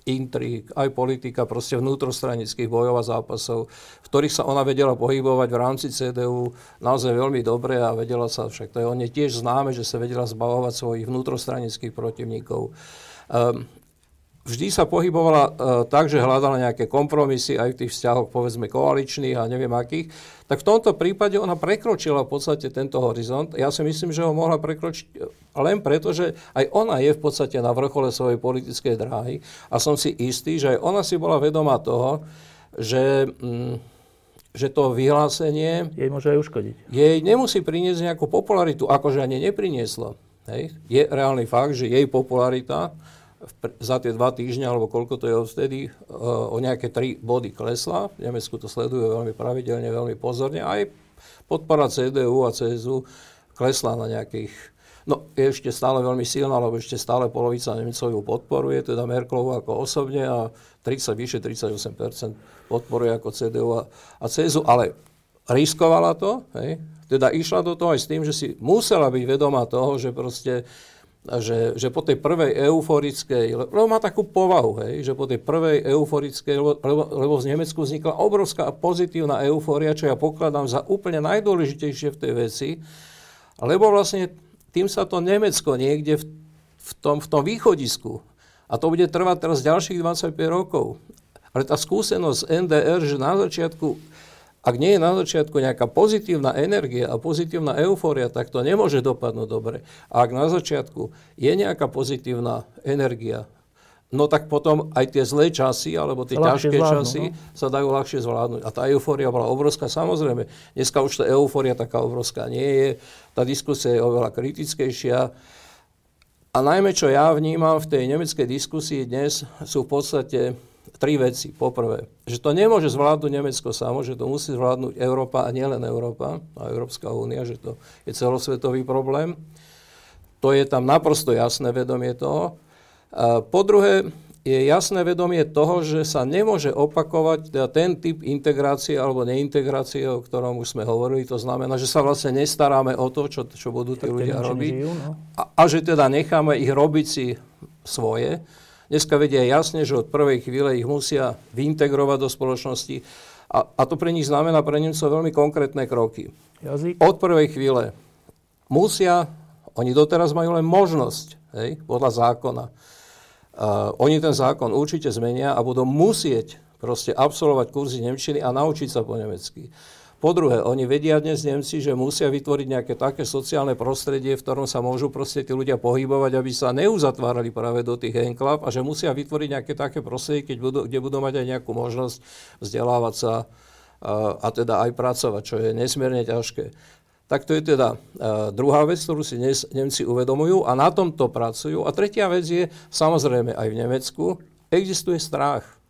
intrík, aj politika proste vnútrostranických bojov a zápasov, v ktorých sa ona vedela pohybovať v rámci CDU naozaj veľmi dobre a vedela sa, však to je o nej tiež známe, že sa vedela zbavovať svojich vnútrostranických protivníkov. Um, vždy sa pohybovala uh, tak, že hľadala nejaké kompromisy aj v tých vzťahoch, povedzme, koaličných a neviem akých, tak v tomto prípade ona prekročila v podstate tento horizont. Ja si myslím, že ho mohla prekročiť e, len preto, že aj ona je v podstate na vrchole svojej politickej dráhy a som si istý, že aj ona si bola vedomá toho, že... Mm, že to vyhlásenie... Jej môže aj uškodiť. Jej nemusí priniesť nejakú popularitu, akože ani neprinieslo. Hej. Je reálny fakt, že jej popularita za tie dva týždne, alebo koľko to je vtedy, eh, o nejaké tri body klesla. V Nemecku to sleduje veľmi pravidelne, veľmi pozorne. Aj podpora CDU a CSU klesla na nejakých No, je ešte stále veľmi silná, lebo ešte stále polovica Nemcov ju podporuje, teda Merkelovu ako osobne a 30, vyše 38% podporuje ako CDU a, a CSU, ale riskovala to, hej? teda išla do toho aj s tým, že si musela byť vedomá toho, že proste že, že po tej prvej euforickej, lebo má takú povahu, hej, že po tej prvej euforickej, lebo, lebo, z Nemecku vznikla obrovská pozitívna eufória, čo ja pokladám za úplne najdôležitejšie v tej veci, lebo vlastne tým sa to Nemecko niekde v, v, tom, v tom východisku, a to bude trvať teraz ďalších 25 rokov, ale tá skúsenosť NDR, že na začiatku ak nie je na začiatku nejaká pozitívna energia a pozitívna eufória, tak to nemôže dopadnúť dobre. A ak na začiatku je nejaká pozitívna energia, no tak potom aj tie zlé časy, alebo tie ťažké časy no? sa dajú ľahšie zvládnuť. A tá eufória bola obrovská, samozrejme. Dneska už tá eufória taká obrovská nie je. Tá diskusia je oveľa kritickejšia. A najmä, čo ja vnímam v tej nemeckej diskusii dnes, sú v podstate tri veci. Poprvé, že to nemôže zvládnuť Nemecko samo, že to musí zvládnuť Európa a nielen Európa a Európska únia, že to je celosvetový problém. To je tam naprosto jasné vedomie toho. A po druhé, je jasné vedomie toho, že sa nemôže opakovať teda ten typ integrácie alebo neintegrácie, o ktorom už sme hovorili. To znamená, že sa vlastne nestaráme o to, čo, čo budú tí ľudia robiť. Žijú, no? a, a že teda necháme ich robiť si svoje. Dneska vedia jasne, že od prvej chvíle ich musia vyintegrovať do spoločnosti. A, a to pre nich znamená pre Nemcov veľmi konkrétne kroky. Jazyk. Od prvej chvíle musia, oni doteraz majú len možnosť, hej, podľa zákona, Uh, oni ten zákon určite zmenia a budú musieť proste absolvovať kurzy Nemčiny a naučiť sa po nemecky. Po druhé, oni vedia dnes Nemci, že musia vytvoriť nejaké také sociálne prostredie, v ktorom sa môžu proste tí ľudia pohybovať, aby sa neuzatvárali práve do tých enklav a že musia vytvoriť nejaké také prostredie, keď budú, kde budú mať aj nejakú možnosť vzdelávať sa a, a teda aj pracovať, čo je nesmierne ťažké. Tak to je teda uh, druhá vec, ktorú si dnes Nemci uvedomujú a na tomto pracujú. A tretia vec je, samozrejme aj v Nemecku, existuje strach.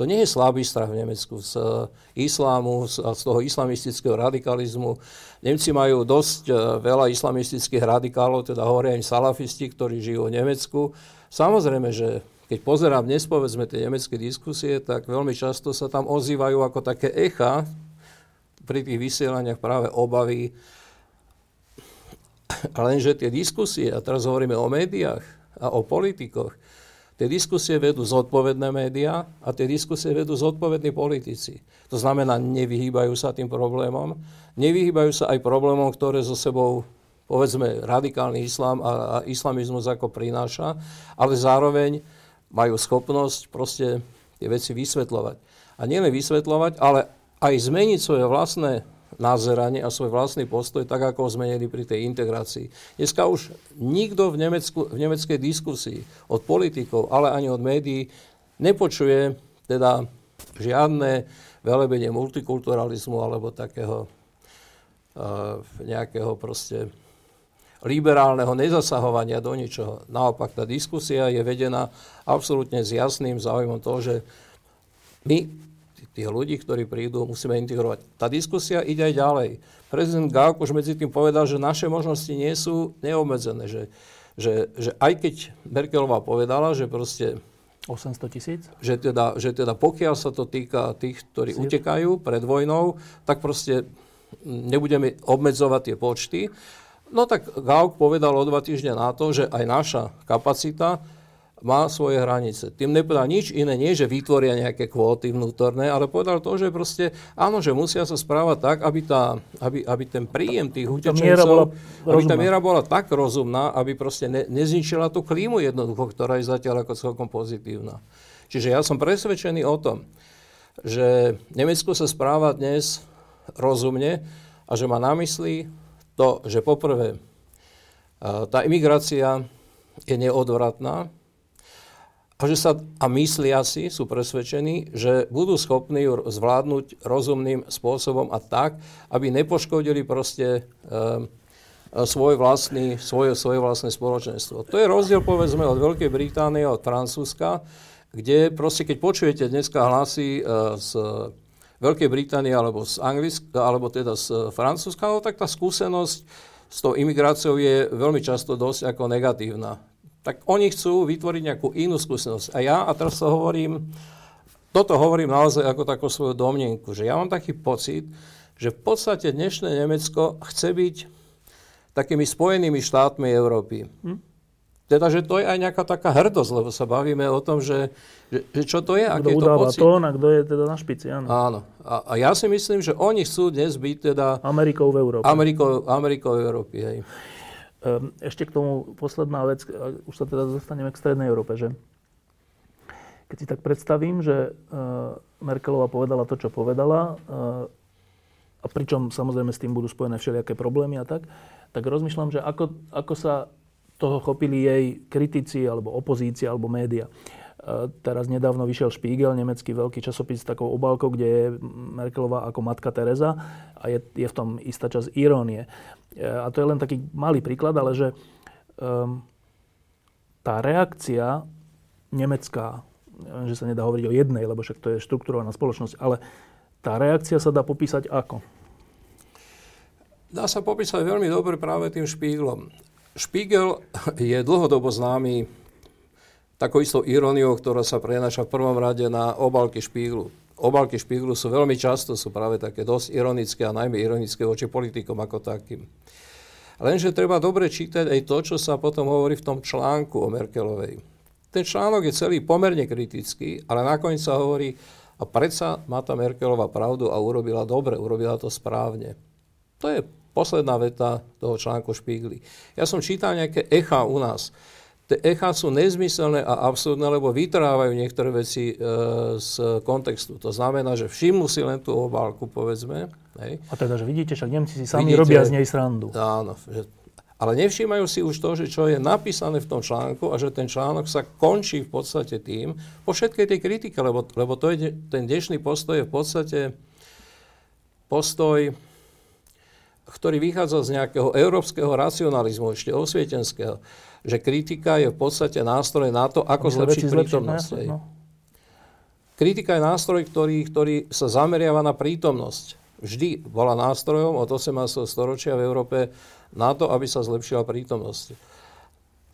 To nie je slabý strach v Nemecku z uh, islámu, z, z toho islamistického radikalizmu. Nemci majú dosť uh, veľa islamistických radikálov, teda hovoria im salafisti, ktorí žijú v Nemecku. Samozrejme, že keď pozerám dnes povedzme tie nemecké diskusie, tak veľmi často sa tam ozývajú ako také echa pri tých vysielaniach práve obavy. Lenže tie diskusie, a teraz hovoríme o médiách a o politikoch, tie diskusie vedú zodpovedné médiá a tie diskusie vedú zodpovední politici. To znamená, nevyhýbajú sa tým problémom, nevyhýbajú sa aj problémom, ktoré so sebou povedzme radikálny islám a, a islamizmus ako prináša, ale zároveň majú schopnosť proste tie veci vysvetľovať. A nielen vysvetľovať, ale aj zmeniť svoje vlastné názeranie a svoj vlastný postoj, tak ako ho zmenili pri tej integrácii. Dneska už nikto v, Nemecku, v nemeckej diskusii od politikov, ale ani od médií nepočuje teda žiadne velebenie multikulturalizmu alebo takého uh, nejakého proste liberálneho nezasahovania do ničoho. Naopak, tá diskusia je vedená absolútne s jasným záujmom toho, že my tých ľudí, ktorí prídu, musíme integrovať. Tá diskusia ide aj ďalej. Prezident Gauk už medzi tým povedal, že naše možnosti nie sú neobmedzené. Že, že, že aj keď Merkelová povedala, že proste 800 tisíc? Že teda, že teda pokiaľ sa to týka tých, ktorí Sír. utekajú pred vojnou, tak proste nebudeme obmedzovať tie počty. No tak Gauk povedal o dva týždne na to, že aj naša kapacita má svoje hranice. Tým nepovedal nič iné, nie že vytvoria nejaké kvóty vnútorné, ale povedal to, že proste áno, že musia sa správať tak, aby, tá, aby, aby ten príjem tých utečencov, aby tá miera bola tak rozumná, aby proste ne, nezničila tú klímu jednoducho, ktorá je zatiaľ ako celkom pozitívna. Čiže ja som presvedčený o tom, že Nemecko sa správa dnes rozumne a že má na mysli to, že poprvé tá imigrácia je neodvratná, a, že sa, a myslia si, sú presvedčení, že budú schopní ju zvládnuť rozumným spôsobom a tak, aby nepoškodili proste e, svoj vlastný, svoje, svoje vlastné spoločenstvo. To je rozdiel, povedzme, od Veľkej Británie a od Francúzska, kde proste, keď počujete dneska hlasy e, z Veľkej Británie alebo z Anglicka, alebo teda z Francúzska, no, tak tá skúsenosť s tou imigráciou je veľmi často dosť ako negatívna tak oni chcú vytvoriť nejakú inú skúsenosť. A ja, a teraz to hovorím, toto hovorím naozaj ako takú svoju domnenku, že ja mám taký pocit, že v podstate dnešné Nemecko chce byť takými spojenými štátmi Európy. Hm? Teda, že to je aj nejaká taká hrdosť, lebo sa bavíme o tom, že, že, že čo to je, kto aký je to pocit. tón a kto je teda na špici, áno. Áno. A, a ja si myslím, že oni chcú dnes byť teda... Amerikou v Európe. Amerikou, Amerikou v Európe, hej. Ehm, ešte k tomu posledná vec, už sa teda dostaneme k Strednej Európe, že keď si tak predstavím, že ehm, Merkelová povedala to, čo povedala, ehm, a pričom samozrejme s tým budú spojené všelijaké problémy a tak, tak rozmýšľam, že ako, ako sa toho chopili jej kritici, alebo opozícia, alebo média. Teraz nedávno vyšiel Spiegel, nemecký veľký časopis s takou obálkou, kde je Merkelová ako matka Teresa a je, je v tom istá časť irónie. A to je len taký malý príklad, ale že um, tá reakcia nemecká že sa nedá hovoriť o jednej, lebo však to je štruktúrovaná spoločnosť, ale tá reakcia sa dá popísať ako? Dá sa popísať veľmi dobre práve tým Špíglom. Špígel je dlhodobo známy takou istou iróniou, ktorá sa prenaša v prvom rade na obalky Špíglu. Obalky Špíglu sú veľmi často, sú práve také dosť ironické a najmä ironické voči politikom ako takým. Lenže treba dobre čítať aj to, čo sa potom hovorí v tom článku o Merkelovej. Ten článok je celý pomerne kritický, ale nakoniec sa hovorí, a predsa má tá Merkelová pravdu a urobila dobre, urobila to správne. To je posledná veta toho článku Špígly. Ja som čítal nejaké echa u nás. Tie echa sú nezmyselné a absurdné, lebo vytrávajú niektoré veci e, z kontextu. To znamená, že všimnú si len tú obálku, povedzme. Hej. A teda, že vidíte, však Nemci si sami vidíte, robia z nej srandu. Áno, že ale nevšímajú si už to, že čo je napísané v tom článku a že ten článok sa končí v podstate tým, po všetkej tej kritike, lebo, lebo to je, ten dnešný postoj je v podstate postoj, ktorý vychádza z nejakého európskeho racionalizmu, ešte osvietenského, že kritika je v podstate nástroj na to, ako zlepšiť prítomnosť. No. Kritika je nástroj, ktorý, ktorý sa zameriava na prítomnosť. Vždy bola nástrojom od 18. storočia v Európe na to, aby sa zlepšila prítomnosť.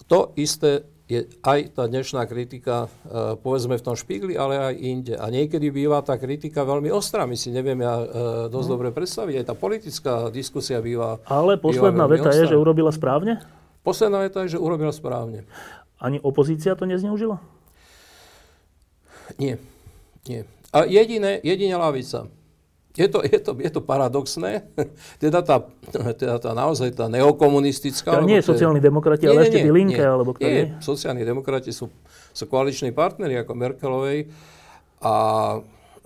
To isté je aj tá dnešná kritika, e, povedzme v tom špígli, ale aj inde. A niekedy býva tá kritika veľmi ostrá. My si neviem ja e, dosť no. dobre predstaviť. Aj tá politická diskusia býva Ale posledná býva veta ostrá. je, že urobila správne? Posledná veta je, že urobila správne. Ani opozícia to nezneužila? Nie. Nie. A jedine lavica. Je to, je to, je to paradoxné. teda, tá, teda tá naozaj tá neokomunistická... Ja nie je sociálni demokrati, ale nie, ešte tí linke, nie, alebo kto nie? Sociálni demokrati sú, sú koaliční partneri ako Merkelovej a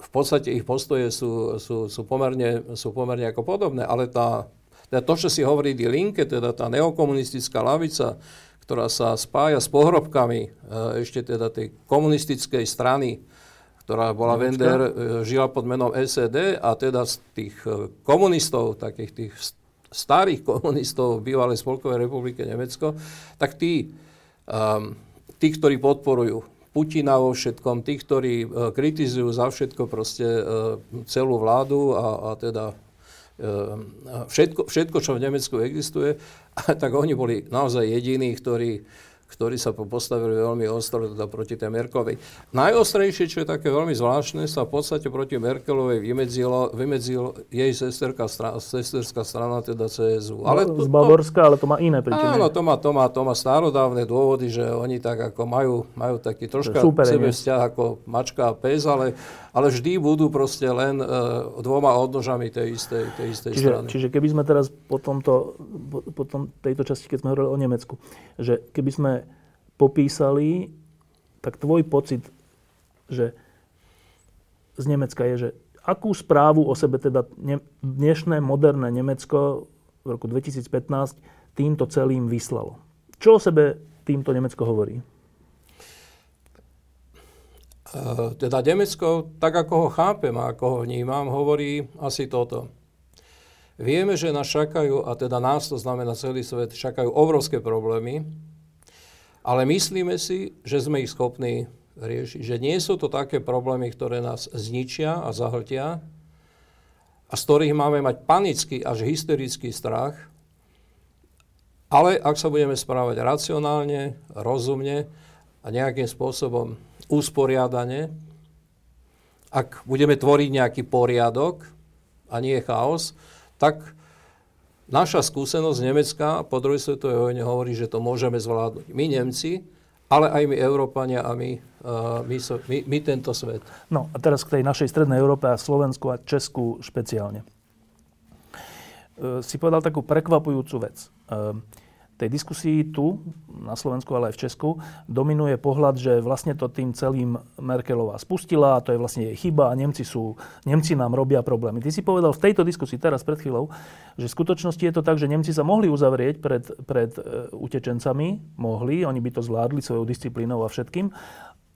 v podstate ich postoje sú, sú, sú, pomerne, sú pomerne ako podobné, ale tá, teda to, čo si hovorí Die Linke, teda tá neokomunistická lavica, ktorá sa spája s pohrobkami e, ešte teda tej komunistickej strany, ktorá bola Vender, e, žila pod menom SED a teda z tých e, komunistov, takých tých starých komunistov v bývalej Spolkovej republike Nemecko, tak tí, um, tí, ktorí podporujú Putina vo všetkom, tí, ktorí uh, kritizujú za všetko proste uh, celú vládu a, a teda uh, všetko, všetko, čo v Nemecku existuje, tak oni boli naozaj jediní, ktorí ktorí sa postavili veľmi ostro teda proti tej Merkelovej. Najostrejšie, čo je také veľmi zvláštne, sa v podstate proti Merkelovej vymedzila, vymedzil jej sesterská strana, sesterská strana teda CSU. Ale to, z Bavorska, ale to má iné príčiny. Áno, to má, to, má, to má starodávne dôvody, že oni tak ako majú, majú taký troška sebe vzťah ako mačka a pes, ale ale vždy budú proste len uh, dvoma odnožami tej istej, tej istej čiže, strany. Čiže keby sme teraz po, tomto, po, po tom, tejto časti, keď sme hovorili o Nemecku, že keby sme popísali, tak tvoj pocit, že z Nemecka je, že akú správu o sebe teda ne, dnešné moderné Nemecko v roku 2015 týmto celým vyslalo? Čo o sebe týmto Nemecko hovorí? Eh, teda Nemecko, tak ako ho chápem a ako ho vnímam, hovorí asi toto. Vieme, že nás čakajú, a teda nás to znamená celý svet, čakajú obrovské problémy, ale myslíme si, že sme ich schopní riešiť. Že nie sú to také problémy, ktoré nás zničia a zahltia a z ktorých máme mať panický až hysterický strach, ale ak sa budeme správať racionálne, rozumne a nejakým spôsobom usporiadane, ak budeme tvoriť nejaký poriadok a nie chaos, tak naša skúsenosť z Nemecka po druhej svetovej vojne hovorí, že to môžeme zvládnuť. My Nemci, ale aj my Európania a my, uh, my, my, my tento svet. No a teraz k tej našej strednej Európe a Slovensku a Česku špeciálne. Uh, si povedal takú prekvapujúcu vec. Uh, tej diskusii tu, na Slovensku, ale aj v Česku, dominuje pohľad, že vlastne to tým celým Merkelová spustila a to je vlastne jej chyba a Nemci, sú, Nemci nám robia problémy. Ty si povedal v tejto diskusii teraz pred chvíľou, že v skutočnosti je to tak, že Nemci sa mohli uzavrieť pred, pred e, utečencami, mohli, oni by to zvládli svojou disciplínou a všetkým,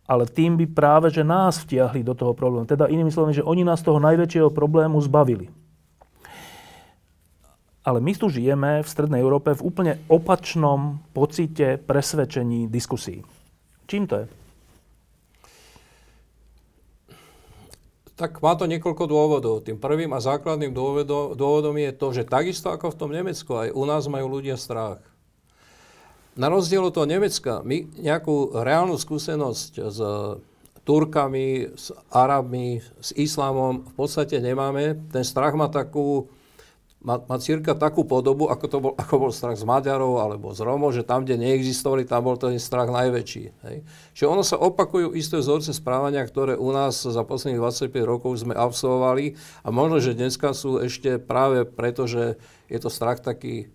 ale tým by práve, že nás vtiahli do toho problému. Teda inými slovami, že oni nás toho najväčšieho problému zbavili. Ale my tu žijeme v Strednej Európe v úplne opačnom pocite, presvedčení, diskusí. Čím to je? tak má to niekoľko dôvodov. Tým prvým a základným dôvodom, dôvodom je to, že takisto ako v tom Nemecku, aj u nás majú ľudia strach. Na rozdiel od toho Nemecka, my nejakú reálnu skúsenosť s Turkami, s Arabmi, s islámom v podstate nemáme. Ten strach má takú, má, má cirka takú podobu, ako, to bol, ako bol strach z Maďarov alebo z Romov, že tam, kde neexistovali, tam bol ten strach najväčší. Hej. Čiže ono sa opakujú isté vzorce správania, ktoré u nás za posledných 25 rokov sme absolvovali a možno, že dneska sú ešte práve preto, že je to strach taký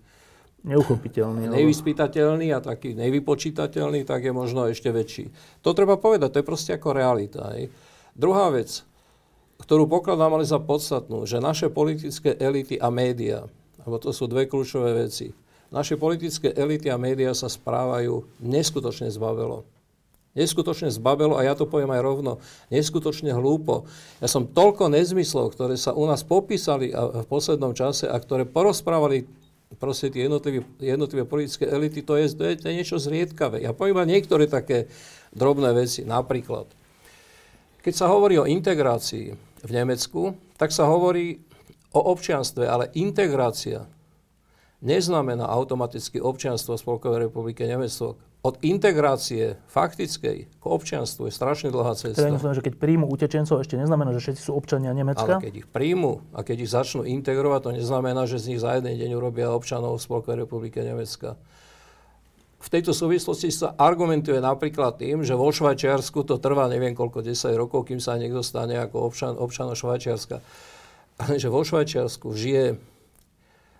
Neuchopiteľný. Nevyspytateľný a taký nevypočítateľný, tak je možno ešte väčší. To treba povedať, to je proste ako realita. Hej. Druhá vec, ktorú pokladám ale za podstatnú, že naše politické elity a médiá, lebo to sú dve kľúčové veci, naše politické elity a médiá sa správajú neskutočne zbavelo. Neskutočne zbavelo, a ja to poviem aj rovno, neskutočne hlúpo. Ja som toľko nezmyslov, ktoré sa u nás popísali v poslednom čase a ktoré porozprávali proste tie jednotlivé, jednotlivé politické elity, to je, to, je, to je niečo zriedkavé. Ja poviem aj niektoré také drobné veci. Napríklad, keď sa hovorí o integrácii, v Nemecku, tak sa hovorí o občianstve, ale integrácia neznamená automaticky občianstvo Spolkovej republiky Nemecko. Od integrácie faktickej k občianstvu je strašne dlhá cesta. Teda myslím, že keď príjmu utečencov, ešte neznamená, že všetci sú občania Nemecka? Ale keď ich príjmu a keď ich začnú integrovať, to neznamená, že z nich za jeden deň urobia občanov Spolkovej republiky Nemecka. V tejto súvislosti sa argumentuje napríklad tým, že vo Švajčiarsku to trvá neviem koľko, 10 rokov, kým sa niekto stane ako občan, občana Švajčiarska. Ale že vo Švajčiarsku žije,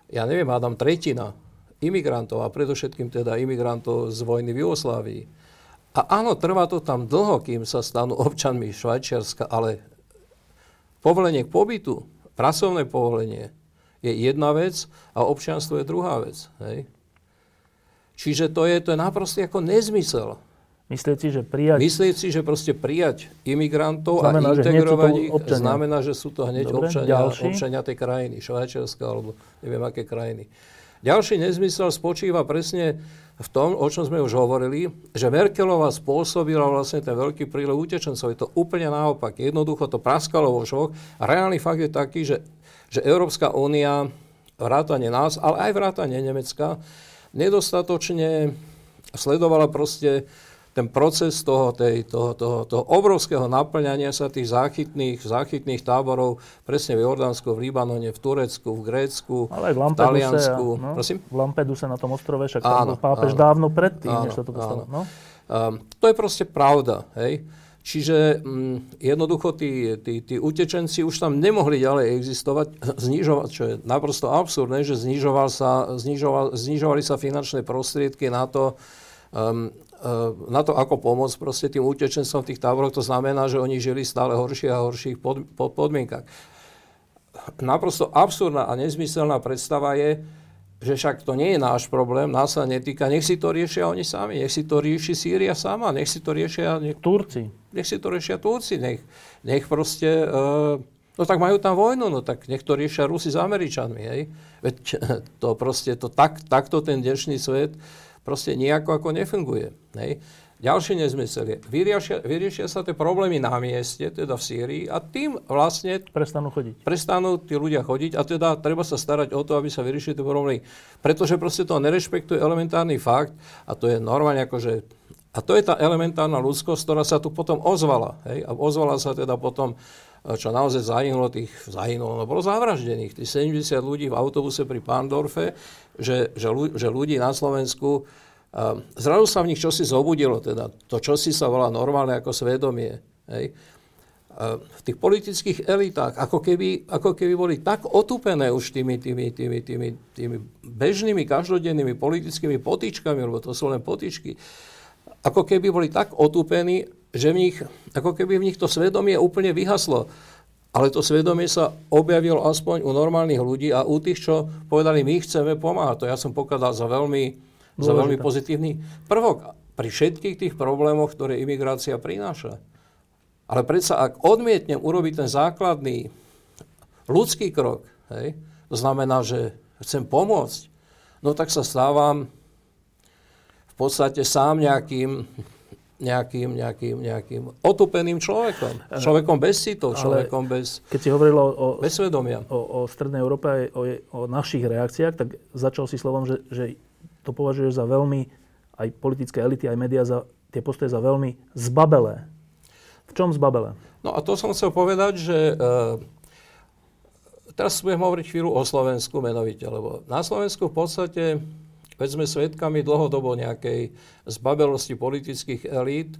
ja neviem, hádam tretina imigrantov a predovšetkým teda imigrantov z vojny v Jugoslávii. A áno, trvá to tam dlho, kým sa stanú občanmi Švajčiarska, ale povolenie k pobytu, pracovné povolenie je jedna vec a občianstvo je druhá vec. Hej? Čiže to je, to je naprosto ako nezmysel. Myslieť si, že prijať... Myslieť si, že proste prijať imigrantov znamená, a integrovať ich, znamená, že sú to hneď Dobre, občania, občania tej krajiny, Švajčiarska alebo neviem aké krajiny. Ďalší nezmysel spočíva presne v tom, o čom sme už hovorili, že Merkelová spôsobila vlastne ten veľký prílev utečencov. Je to úplne naopak. Jednoducho to praskalo vo švoch. A reálny fakt je taký, že, že Európska únia, vrátane nás, ale aj vrátane Nemecka, nedostatočne sledovala proste ten proces toho, tej, toho, toho, toho obrovského naplňania sa tých záchytných, záchytných táborov presne v Jordánsku, v Libanone, v Turecku, v Grécku, Ale aj v, v Taliansku. A, no, Prosím? V Lampeduse na tom ostrove, však áno, tam bol pápež áno, dávno predtým, áno, než sa to stalo. No? Um, to je proste pravda. Hej? Čiže mm, jednoducho tí, tí, tí utečenci už tam nemohli ďalej existovať, znižovať, čo je naprosto absurdné, že znižoval sa, znižoval, znižovali sa finančné prostriedky na to, um, na to, ako pomôcť proste tým utečencom v tých táboroch. To znamená, že oni žili stále horšie a horších pod, pod, podmienkach. Naprosto absurdná a nezmyselná predstava je, že však to nie je náš problém, nás sa netýka, nech si to riešia oni sami, nech si to rieši Sýria sama, nech si to riešia... Nech, Turci. Nech si to riešia Turci, nech, nech proste... Uh, no tak majú tam vojnu, no tak nech to riešia Rusi s Američanmi, hej. Veď to proste, to tak, takto ten dnešný svet proste nejako ako nefunguje, hej. Ďalší nezmysel je, vyriešia, vyriešia sa tie problémy na mieste, teda v Sýrii, a tým vlastne... Prestanú chodiť. Prestanú tí ľudia chodiť a teda treba sa starať o to, aby sa vyriešili tie problémy. Pretože proste to nerešpektuje elementárny fakt a to je normálne akože... A to je tá elementárna ľudskosť, ktorá sa tu potom ozvala. Hej? A ozvala sa teda potom čo naozaj zahynulo tých, zahynulo, no bolo zavraždených, tých 70 ľudí v autobuse pri Pandorfe, že, že, že ľudí na Slovensku zrazu sa v nich čosi zobudilo, teda to čosi sa volá normálne ako svedomie. Hej. V tých politických elitách, ako keby, ako keby boli tak otupené už tými, tými, tými, tými, tými bežnými, každodennými politickými potičkami, lebo to sú len potičky, ako keby boli tak otupení, že v nich, ako keby v nich to svedomie úplne vyhaslo. Ale to svedomie sa objavilo aspoň u normálnych ľudí a u tých, čo povedali, my chceme pomáhať. To ja som pokladal za veľmi, za veľmi pozitívny prvok pri všetkých tých problémoch, ktoré imigrácia prináša. Ale predsa, ak odmietnem urobiť ten základný ľudský krok, hej, to znamená, že chcem pomôcť, no tak sa stávam v podstate sám nejakým nejakým, nejakým, nejakým otupeným človekom. Človekom bez citov, človekom bez, keď si hovoril o, o, bez svedomia. O, o Strednej Európe, o, o našich reakciách, tak začal si slovom, že, že to považuješ za veľmi, aj politické elity, aj médiá, za tie postoje za veľmi zbabelé. V čom zbabelé? No a to som chcel povedať, že e, teraz budem hovoriť chvíľu o Slovensku menovite, lebo na Slovensku v podstate Veď sme svedkami dlhodobo nejakej zbabelosti politických elít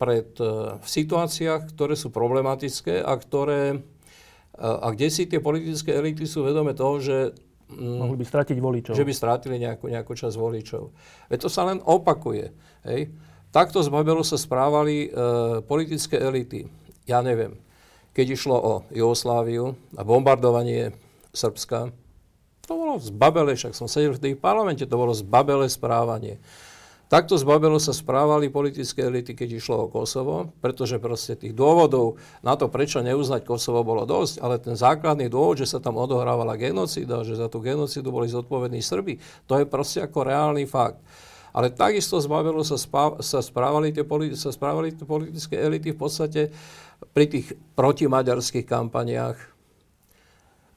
pred, e, v situáciách, ktoré sú problematické a ktoré e, a kde si tie politické elity sú vedome toho, že Mohli by stratiť voličov. Že by strátili nejakú, nejakú časť voličov. Veď to sa len opakuje. Hej? Takto z Babelu sa správali e, politické elity. Ja neviem, keď išlo o Jugosláviu a bombardovanie Srbska, to bolo zbabele, však som sedel v tej parlamente, to bolo zbabele správanie. Takto zbabelo sa správali politické elity, keď išlo o Kosovo, pretože proste tých dôvodov na to, prečo neuznať Kosovo, bolo dosť, ale ten základný dôvod, že sa tam odohrávala genocída, že za tú genocídu boli zodpovední Srby, to je proste ako reálny fakt. Ale takisto zbavilo sa, spá, sa, správali tie, sa správali tie politické elity v podstate pri tých protimaďarských kampaniách,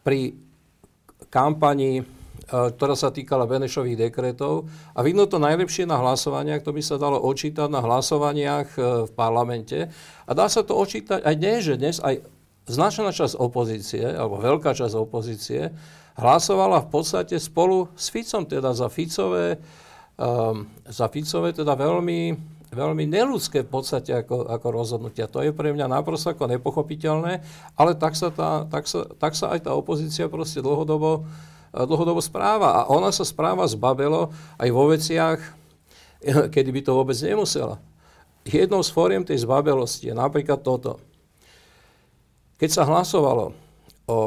pri kampani, e, ktorá sa týkala Benešových dekretov. A vidno to najlepšie na hlasovaniach, to by sa dalo očítať na hlasovaniach e, v parlamente. A dá sa to očítať aj dnes, že dnes aj značná časť opozície, alebo veľká časť opozície, hlasovala v podstate spolu s Ficom, teda za Ficové, um, za Ficové teda veľmi, veľmi neludské v podstate ako, ako rozhodnutia. To je pre mňa naprosto ako nepochopiteľné, ale tak sa, tá, tak sa, tak sa aj tá opozícia proste dlhodobo, eh, dlhodobo správa. A ona sa správa zbabelo aj vo veciach, kedy by to vôbec nemusela. Jednou z fóriem tej zbabelosti je napríklad toto. Keď sa hlasovalo o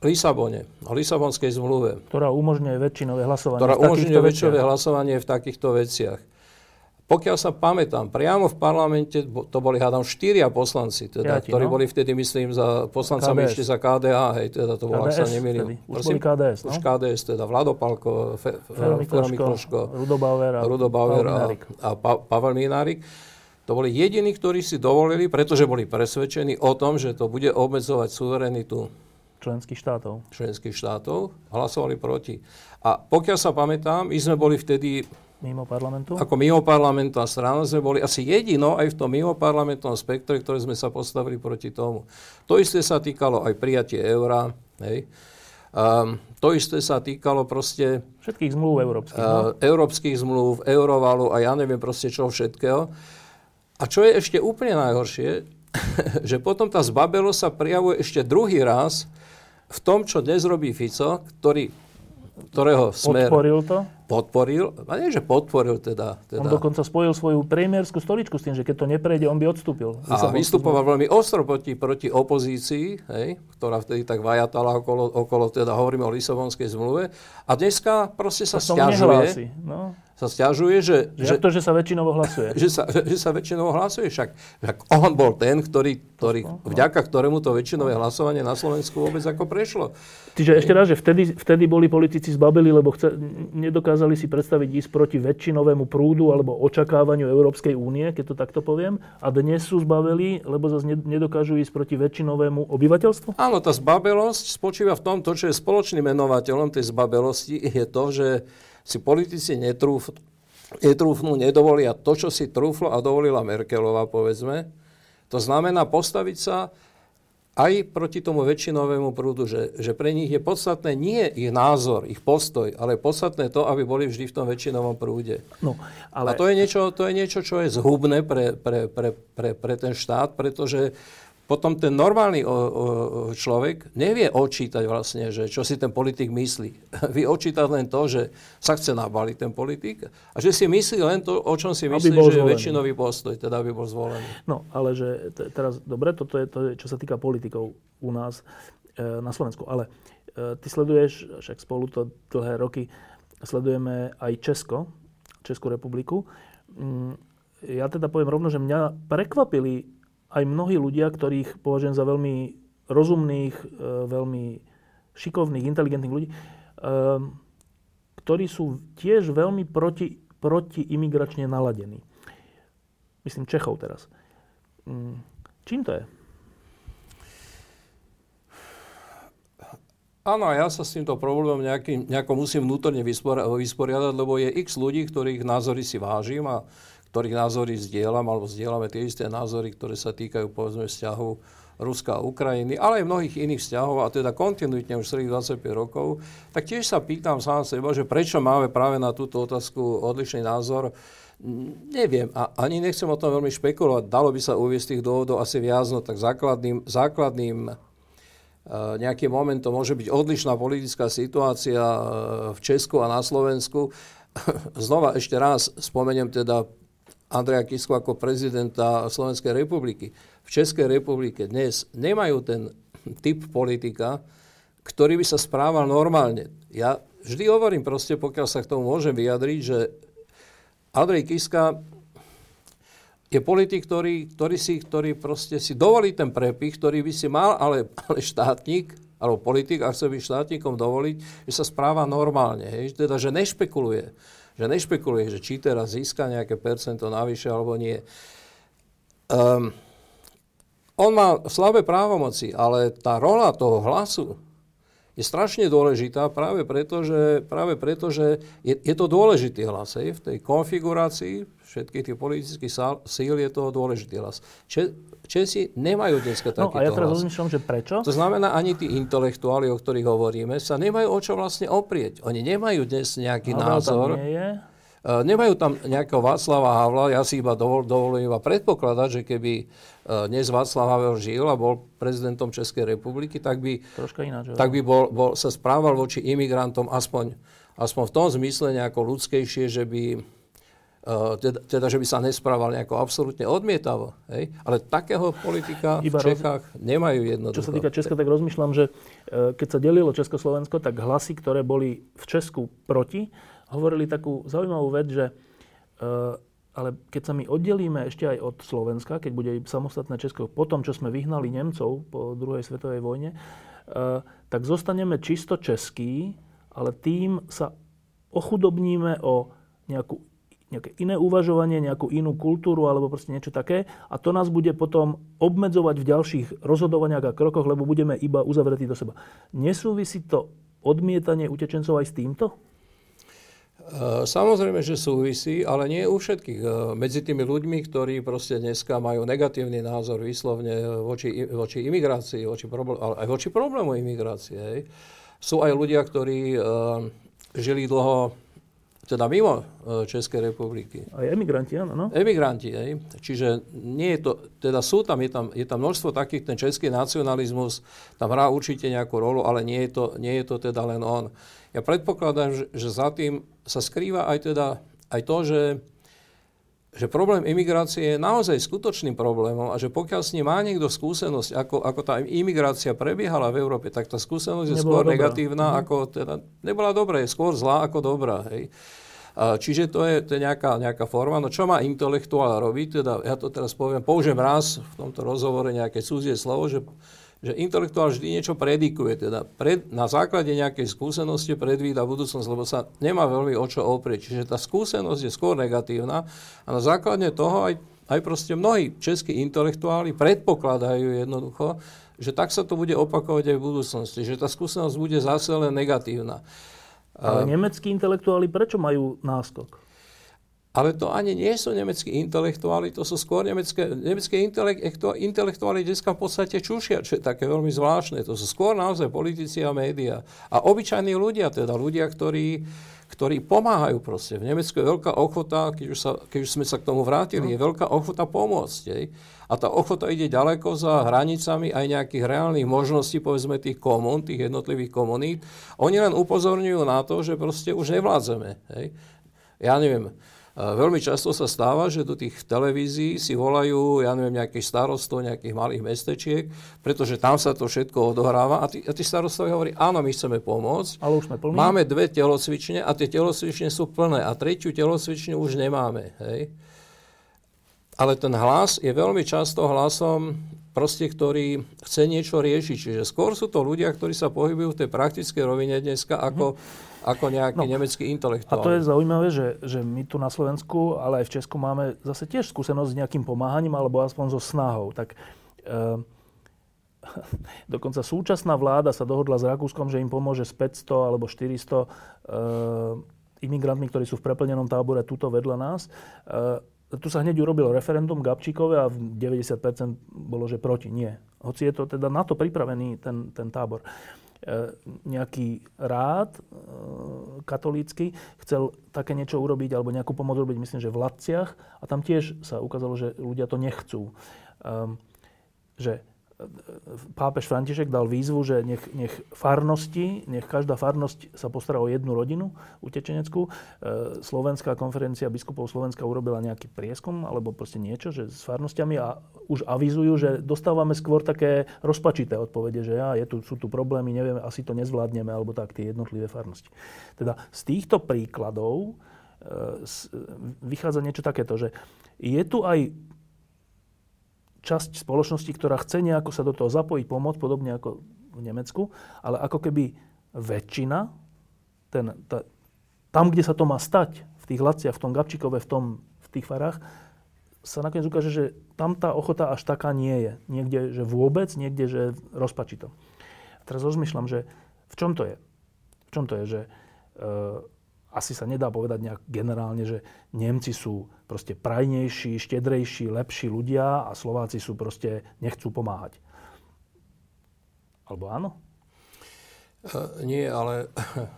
Lisabone, o Lisabonskej zmluve. Ktorá umožňuje väčšinové hlasovanie ktorá umožňuje väčšinové hlasovanie v takýchto veciach. Pokiaľ sa pamätám, priamo v parlamente to boli, hádam, štyria poslanci, teda, Piati, ktorí no? boli vtedy, myslím, za poslancami KDS. ešte za KDA, hej, teda to bolo, ak sa nemýlim. Už boli KDS, no? Už KDS, teda Vlado Palko, Fe, Fero Mikloško, Rudo Bauer a, Rudo Bauer a, a pa, Pavel Minárik. To boli jediní, ktorí si dovolili, pretože boli presvedčení o tom, že to bude obmedzovať suverenitu členských štátov. Členských štátov, hlasovali proti. A pokiaľ sa pamätám, my sme boli vtedy Mimo parlamentu? Ako mimo parlamentná strana sme boli asi jedino aj v tom mimo parlamentnom spektre, ktoré sme sa postavili proti tomu. To isté sa týkalo aj prijatie eura. Hej. Um, to isté sa týkalo proste... Všetkých zmluv európskych. Uh, európskych zmluv, eurovalu a ja neviem proste čo všetkého. A čo je ešte úplne najhoršie, že potom tá zbabelo sa prijavuje ešte druhý raz v tom, čo dnes robí Fico, ktorý, ktorého smer... Podporil to? podporil, a nie, že podporil teda, teda. On dokonca spojil svoju premiérskú stoličku s tým, že keď to neprejde, on by odstúpil. A vystupoval veľmi ostro proti, proti opozícii, hej, ktorá vtedy tak vajatala okolo, okolo, teda hovoríme o Lisabonskej zmluve. A dneska proste sa stiažuje. No sa stiažuje, že... Že, to, že sa väčšinovo hlasuje. Že sa, že sa väčšinovo hlasuje. Však, však on bol ten, ktorý, ktorý, no, no. vďaka ktorému to väčšinové hlasovanie na Slovensku vôbec ako prešlo. Čiže ešte raz, že vtedy, vtedy boli politici zbabili, lebo chce, nedokázali si predstaviť ísť proti väčšinovému prúdu alebo očakávaniu Európskej únie, keď to takto poviem. A dnes sú zbavili, lebo zase nedokážu ísť proti väčšinovému obyvateľstvu? Áno, tá zbabelosť spočíva v tom, to, čo je spoločným menovateľom tej zbabelosti, je to, že si politici netrúf, netrúfnú, nedovolia to, čo si trúflo a dovolila Merkelová, povedzme. To znamená postaviť sa aj proti tomu väčšinovému prúdu, že, že pre nich je podstatné nie ich názor, ich postoj, ale podstatné to, aby boli vždy v tom väčšinovom prúde. No, ale... A to je, niečo, to je niečo, čo je zhubné pre, pre, pre, pre, pre ten štát, pretože potom ten normálny o, o, človek nevie očítať vlastne, že čo si ten politik myslí. Vie očítať len to, že sa chce nabaliť ten politik a že si myslí len to, o čom si myslí, že je väčšinový postoj, teda aby bol zvolený. No, ale že t- teraz, dobre, toto je to, čo sa týka politikov u nás e, na Slovensku, ale e, ty sleduješ, však spolu to dlhé roky, sledujeme aj Česko, Českú republiku. Mm, ja teda poviem rovno, že mňa prekvapili aj mnohí ľudia, ktorých považujem za veľmi rozumných, e, veľmi šikovných, inteligentných ľudí, e, ktorí sú tiež veľmi proti, proti imigračne naladení. myslím Čechov teraz. Mm, čím to je? Áno, ja sa s týmto problémom nejaký, nejako musím vnútorne vysporiadať, lebo je x ľudí, ktorých názory si vážim a ktorých názory zdieľam, alebo zdieľame tie isté názory, ktoré sa týkajú povedzme vzťahov Ruska a Ukrajiny, ale aj mnohých iných vzťahov, a teda kontinuitne už celých 25 rokov, tak tiež sa pýtam sám seba, že prečo máme práve na túto otázku odlišný názor. Neviem a ani nechcem o tom veľmi špekulovať. Dalo by sa uviesť tých dôvodov asi viac, no tak základným, základným uh, nejakým momentom môže byť odlišná politická situácia uh, v Česku a na Slovensku. Znova ešte raz spomeniem teda Andreja Kisku ako prezidenta Slovenskej republiky. V Českej republike dnes nemajú ten typ politika, ktorý by sa správal normálne. Ja vždy hovorím proste, pokiaľ sa k tomu môžem vyjadriť, že Andrej Kiska je politik, ktorý, ktorý, si, ktorý proste si dovolí ten prepich, ktorý by si mal, ale, ale štátnik, alebo politik, ak chce byť štátnikom dovoliť, že sa správa normálne. Hej? Teda, že nešpekuluje. Že nešpekuluje, že či teraz získa nejaké percento navyše alebo nie. Um, on má slabé právomoci, ale tá rola toho hlasu, je strašne dôležitá práve preto, že, práve preto, že je, je to dôležitý hlas. Hej? V tej konfigurácii všetkých tých politických síl je to dôležitý hlas. Če, Česi nemajú dneska takýto No a ja teraz rozmýšľam, že prečo? To znamená, ani tí intelektuáli, o ktorých hovoríme, sa nemajú o čo vlastne oprieť. Oni nemajú dnes nejaký Havel názor. Nie je. Uh, nemajú tam nejakého Václava Havla, ja si iba dovol, dovolujem iba predpokladať, že keby uh, dnes Václav Havel žil a bol prezidentom Českej republiky, tak by, ináč. tak by bol, bol, sa správal voči imigrantom aspoň, aspoň v tom zmysle nejako ľudskejšie, že by, teda, teda, že by sa nesprával nejako absolútne odmietavo. Hej? Ale takého politika Iba v Čechách roz... nemajú jednoducho. Čo sa týka Česka, tak rozmýšľam, že uh, keď sa delilo Československo, tak hlasy, ktoré boli v Česku proti, hovorili takú zaujímavú vec, že uh, ale keď sa my oddelíme ešte aj od Slovenska, keď bude samostatné Česko, po tom, čo sme vyhnali Nemcov po druhej svetovej vojne, tak zostaneme čisto český, ale tým sa ochudobníme o nejakú, nejaké iné uvažovanie, nejakú inú kultúru alebo proste niečo také a to nás bude potom obmedzovať v ďalších rozhodovaniach a krokoch, lebo budeme iba uzavretí do seba. Nesúvisí to odmietanie utečencov aj s týmto? Eh, samozrejme, že súvisí, ale nie u všetkých. Eh, medzi tými ľuďmi, ktorí proste dneska majú negatívny názor výslovne voči, voči imigrácii, voči problém, ale aj voči problému imigrácie, hej. sú aj ľudia, ktorí uh, žili dlho teda mimo Českej republiky. Aj emigranti, áno. No? Emigranti, hej. Čiže nie je to, teda sú tam, je tam, je tam množstvo takých, ten český nacionalizmus tam hrá určite nejakú rolu, ale nie je to, nie je to teda len on. Ja predpokladám, že, že za tým sa skrýva aj, teda, aj to, že, že problém imigrácie je naozaj skutočným problémom a že pokiaľ s ním má niekto skúsenosť, ako, ako tá imigrácia prebiehala v Európe, tak tá skúsenosť je skôr dobrá. negatívna, mhm. ako teda, nebola dobrá, je skôr zlá ako dobrá. Hej. Čiže to je, to je nejaká, nejaká forma. No čo má intelektuál robiť? Teda, ja to teraz poviem, použijem raz v tomto rozhovore nejaké cudzie slovo, že že intelektuál vždy niečo predikuje, teda pred, na základe nejakej skúsenosti predvída budúcnosť, lebo sa nemá veľmi o čo oprieť. Čiže tá skúsenosť je skôr negatívna a na základe toho aj, aj proste mnohí českí intelektuáli predpokladajú jednoducho, že tak sa to bude opakovať aj v budúcnosti, že tá skúsenosť bude zase len negatívna. Ale nemeckí intelektuáli prečo majú náskok? Ale to ani nie sú nemeckí intelektuáli, to sú skôr nemecké, nemecké intelektuáli dneska v podstate čušia, čo je také veľmi zvláštne. To sú skôr naozaj politici a média. A obyčajní ľudia, teda ľudia, ktorí, ktorí pomáhajú proste. V Nemecku je veľká ochota, keď už, sa, keď už sme sa k tomu vrátili, je veľká ochota pomôcť. Jej. A tá ochota ide ďaleko za hranicami aj nejakých reálnych možností, povedzme, tých komún, tých jednotlivých komunít. Oni len upozorňujú na to, že proste už nevládzeme. Hej. Ja neviem, Veľmi často sa stáva, že do tých televízií si volajú, ja neviem, nejakých starostov, nejakých malých mestečiek, pretože tam sa to všetko odohráva a tí, a tí starostovi hovorí, áno, my chceme pomôcť. Ale už sme plní. Máme dve telocvične a tie telocvične sú plné a tretiu telocvične už nemáme. Hej? Ale ten hlas je veľmi často hlasom proste, ktorý chce niečo riešiť. Čiže skôr sú to ľudia, ktorí sa pohybujú v tej praktickej rovine dneska ako, mm. ako nejaký no, nemecký intelektuál. A to je zaujímavé, že, že my tu na Slovensku, ale aj v Česku máme zase tiež skúsenosť s nejakým pomáhaním alebo aspoň so snahou. Tak e, dokonca súčasná vláda sa dohodla s Rakúskom, že im pomôže s 500 alebo 400 e, imigrantmi, ktorí sú v preplnenom tábore tuto vedľa nás. E, tu sa hneď urobilo referendum Gabčíkové a 90% bolo, že proti. Nie. Hoci je to teda na to pripravený ten, ten tábor. E, nejaký rád e, katolícky chcel také niečo urobiť, alebo nejakú pomoc urobiť, myslím, že v Latciach. A tam tiež sa ukázalo, že ľudia to nechcú. E, že pápež František dal výzvu, že nech, nech farnosti, nech každá farnosť sa postará o jednu rodinu utečeneckú. E, Slovenská konferencia biskupov Slovenska urobila nejaký prieskum alebo proste niečo, že s farnostiami a už avizujú, že dostávame skôr také rozpačité odpovede, že ja, je tu, sú tu problémy, nevieme, asi to nezvládneme, alebo tak, tie jednotlivé farnosti. Teda z týchto príkladov e, vychádza niečo takéto, že je tu aj časť spoločnosti, ktorá chce nejako sa do toho zapojiť, pomôcť, podobne ako v Nemecku, ale ako keby väčšina, ten, ta, tam, kde sa to má stať, v tých Laciach, v tom Gabčíkove, v, tom, v tých farách, sa nakoniec ukáže, že tam tá ochota až taká nie je. Niekde, že vôbec, niekde, že rozpačito. A teraz rozmýšľam, že v čom to je? V čom to je, že e, asi sa nedá povedať nejak generálne, že Nemci sú proste prajnejší, štedrejší, lepší ľudia a Slováci sú proste, nechcú pomáhať. Alebo áno? Uh, nie, ale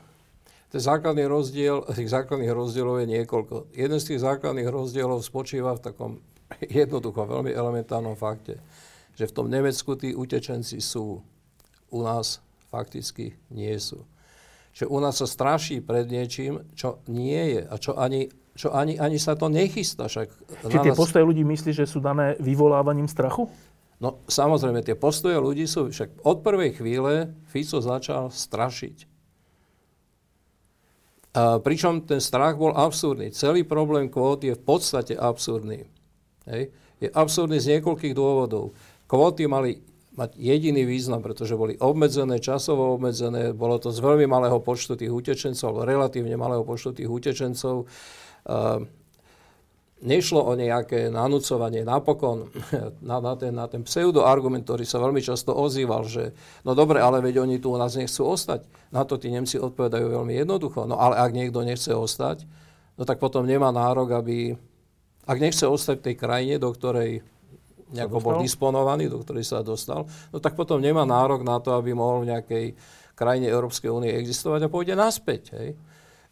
ten základný rozdiel, tých základných rozdielov je niekoľko. Jeden z tých základných rozdielov spočíva v takom jednoduchom, veľmi elementárnom fakte, že v tom Nemecku tí utečenci sú, u nás fakticky nie sú že u nás sa straší pred niečím, čo nie je a čo ani, čo ani, ani sa to nechystá. Však Či tie nás... postoje ľudí myslí, že sú dané vyvolávaním strachu? No samozrejme, tie postoje ľudí sú, však od prvej chvíle Fico začal strašiť. A pričom ten strach bol absurdný. Celý problém kvót je v podstate absurdný. Hej? Je absurdný z niekoľkých dôvodov. Kvóty mali mať jediný význam, pretože boli obmedzené, časovo obmedzené, bolo to z veľmi malého počtu tých utečencov, alebo relatívne malého počtu tých utečencov. Uh, nešlo o nejaké nanúcovanie napokon na, na, ten, na ten pseudoargument, ktorý sa veľmi často ozýval, že no dobre, ale veď oni tu u nás nechcú ostať. Na to tí Nemci odpovedajú veľmi jednoducho. No ale ak niekto nechce ostať, no tak potom nemá nárok, aby... Ak nechce ostať v tej krajine, do ktorej nejako bol disponovaný, do ktorej sa dostal, no tak potom nemá nárok na to, aby mohol v nejakej krajine Európskej únie existovať a pôjde naspäť. Hej.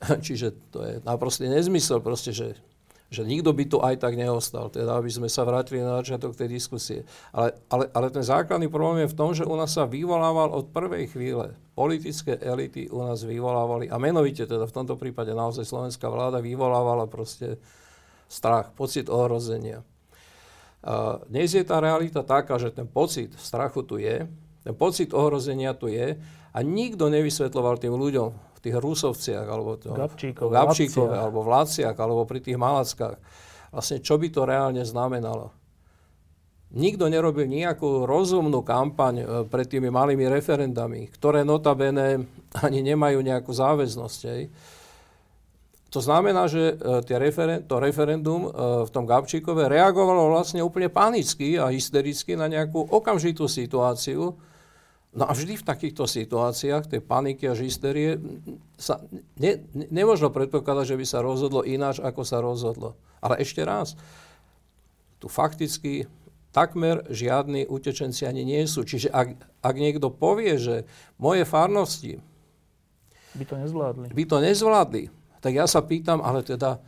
Čiže to je naprostý nezmysel, proste, že, že nikto by tu aj tak neostal, teda aby sme sa vrátili na začiatok tej diskusie. Ale, ale, ale ten základný problém je v tom, že u nás sa vyvolával od prvej chvíle. Politické elity u nás vyvolávali, a menovite teda v tomto prípade naozaj slovenská vláda vyvolávala proste strach, pocit ohrozenia. Dnes je tá realita taká, že ten pocit strachu tu je, ten pocit ohrozenia tu je a nikto nevysvetloval tým ľuďom v tých Rusovciach, alebo to, Gabčíkove, Gabčíkove alebo v alebo pri tých Malackách, vlastne čo by to reálne znamenalo. Nikto nerobil nejakú rozumnú kampaň e, pred tými malými referendami, ktoré notabene ani nemajú nejakú záväznosť. Hej. To znamená, že e, tie referen- to referendum e, v tom Gabčíkove reagovalo vlastne úplne panicky a hystericky na nejakú okamžitú situáciu. No a vždy v takýchto situáciách, tej paniky a hysterie, sa ne, ne, nemôžno predpokladať, že by sa rozhodlo ináč, ako sa rozhodlo. Ale ešte raz, tu fakticky takmer žiadni utečenci ani nie sú. Čiže ak, ak niekto povie, že moje farnosti by to nezvládli, by to nezvládli tak ja sa pýtam, ale teda,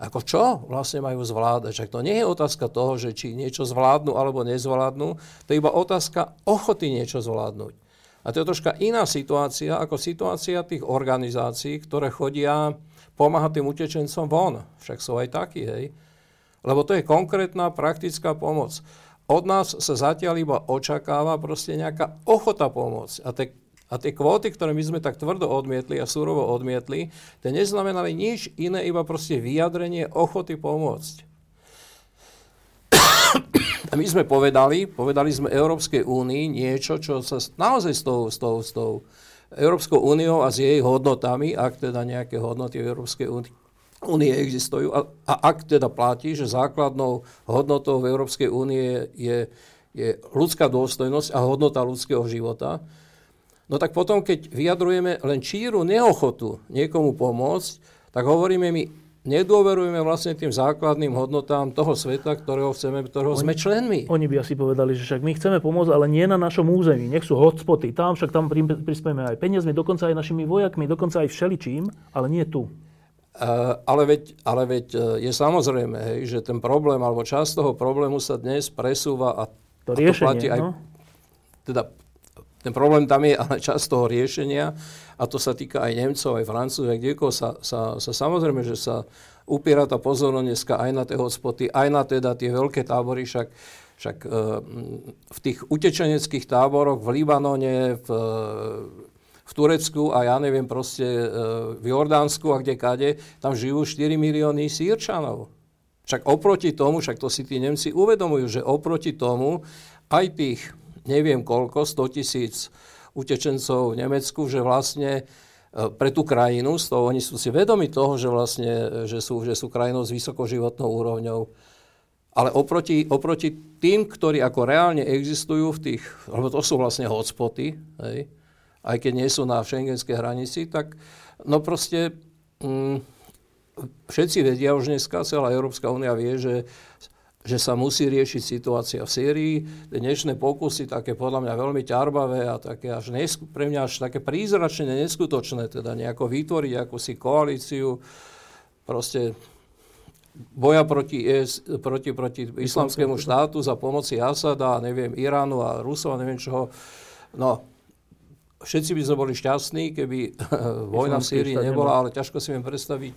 ako čo vlastne majú zvládať? Však to nie je otázka toho, že či niečo zvládnu alebo nezvládnu, to je iba otázka ochoty niečo zvládnuť. A to je troška iná situácia ako situácia tých organizácií, ktoré chodia pomáhať tým utečencom von. Však sú aj takí, hej. Lebo to je konkrétna praktická pomoc. Od nás sa zatiaľ iba očakáva proste nejaká ochota pomôcť. A tie a tie kvóty, ktoré my sme tak tvrdo odmietli a súrovo odmietli, tie neznamenali nič iné, iba proste vyjadrenie ochoty pomôcť. A my sme povedali, povedali sme Európskej únii niečo, čo sa naozaj s tou, s tou, s tou Európskou úniou a s jej hodnotami, ak teda nejaké hodnoty v Európskej únii únie existujú a, a ak teda platí, že základnou hodnotou v Európskej únie je, je ľudská dôstojnosť a hodnota ľudského života, no tak potom, keď vyjadrujeme len číru neochotu niekomu pomôcť, tak hovoríme my, nedôverujeme vlastne tým základným hodnotám toho sveta, ktorého chceme, ktorého oni, sme členmi. Oni by asi povedali, že však my chceme pomôcť, ale nie na našom území. Nech sú hotspoty. Tam však tam prispieme aj peniazmi, dokonca aj našimi vojakmi, dokonca aj všeličím, ale nie tu. Uh, ale veď, ale veď uh, je samozrejme, hej, že ten problém, alebo časť toho problému sa dnes presúva a to, a riešenie, to platí aj, no? teda ten problém tam je ale časť toho riešenia a to sa týka aj Nemcov, aj Francúzov, aj kdekoho sa, sa, sa samozrejme, že sa upiera tá pozornosť dneska aj na tie hotspoty, aj na teda tie veľké tábory, však, však e, v tých utečeneckých táboroch v Libanone, v, v Turecku a ja neviem proste e, v Jordánsku a kde kade, tam žijú 4 milióny sírčanov. Však oproti tomu, však to si tí Nemci uvedomujú, že oproti tomu aj tých neviem koľko, 100 tisíc utečencov v Nemecku, že vlastne e, pre tú krajinu, z toho oni sú si vedomi toho, že vlastne, že sú, že sú krajinou s vysokou životnou úrovňou. Ale oproti, oproti tým, ktorí ako reálne existujú v tých, lebo to sú vlastne hotspoty, hej, aj keď nie sú na šengenskej hranici, tak no proste mm, všetci vedia už dneska, celá Európska únia vie, že že sa musí riešiť situácia v Sýrii. Dnešné pokusy, také podľa mňa veľmi ťarbavé a také až nesku, pre mňa až také prízračne neskutočné, teda nejako vytvoriť akúsi koalíciu proste boja proti, ES, proti, proti islamskému štátu za pomoci Asada neviem Iránu a Rusov neviem čoho. No, všetci by sme boli šťastní, keby vojna v Sýrii nebola, ale ťažko si viem predstaviť,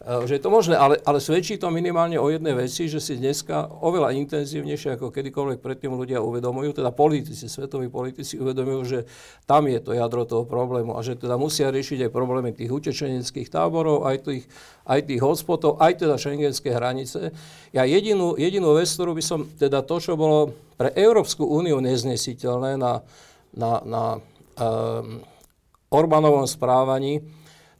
že je to možné, ale, ale svedčí to minimálne o jednej veci, že si dneska oveľa intenzívnejšie ako kedykoľvek predtým ľudia uvedomujú, teda politici, svetoví politici uvedomujú, že tam je to jadro toho problému a že teda musia riešiť aj problémy tých utečeneckých táborov, aj tých, aj tých hotspotov, aj teda šengenské hranice. Ja jedinú, jedinú vec, ktorú by som, teda to, čo bolo pre Európsku úniu neznesiteľné na, na, na um, Orbánovom správaní,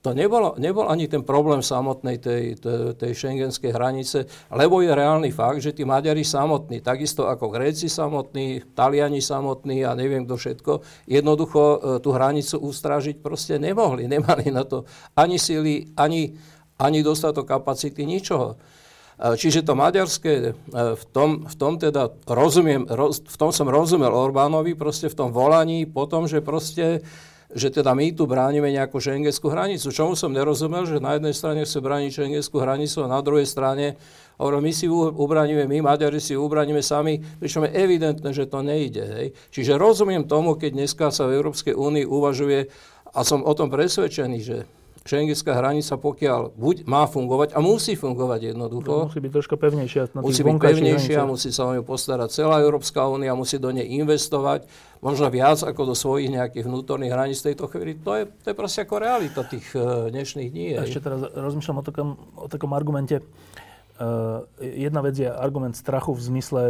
to nebol, nebol ani ten problém samotnej tej, tej, tej šengenskej hranice, lebo je reálny fakt, že tí Maďari samotní, takisto ako Gréci samotní, Taliani samotní a neviem kto všetko, jednoducho e, tú hranicu ustrážiť proste nemohli. Nemali na to ani síly, ani, ani dostatok kapacity, ničoho. E, čiže to maďarské, e, v tom, v tom teda rozumiem, roz, v tom som rozumel Orbánovi, proste v tom volaní po tom, že proste že teda my tu bránime nejakú šengenskú hranicu. Čomu som nerozumel, že na jednej strane chce brániť šengenskú hranicu a na druhej strane hovorím, my si ubraníme, my Maďari si ubraníme sami, pričom je evidentné, že to nejde. Hej. Čiže rozumiem tomu, keď dneska sa v Európskej únii uvažuje, a som o tom presvedčený, že Schengenská hranica, pokiaľ buď má fungovať a musí fungovať jednoducho. To musí byť troška pevnejšia. Na musí byť pevnejšia, hranicách. musí sa o ňu postarať celá Európska únia, musí do nej investovať, možno viac ako do svojich nejakých vnútorných hraníc tejto chvíli. To je, to je proste ako realita tých uh, dnešných dní. A ešte teraz rozmýšľam o takom, o takom argumente. Uh, jedna vec je argument strachu v zmysle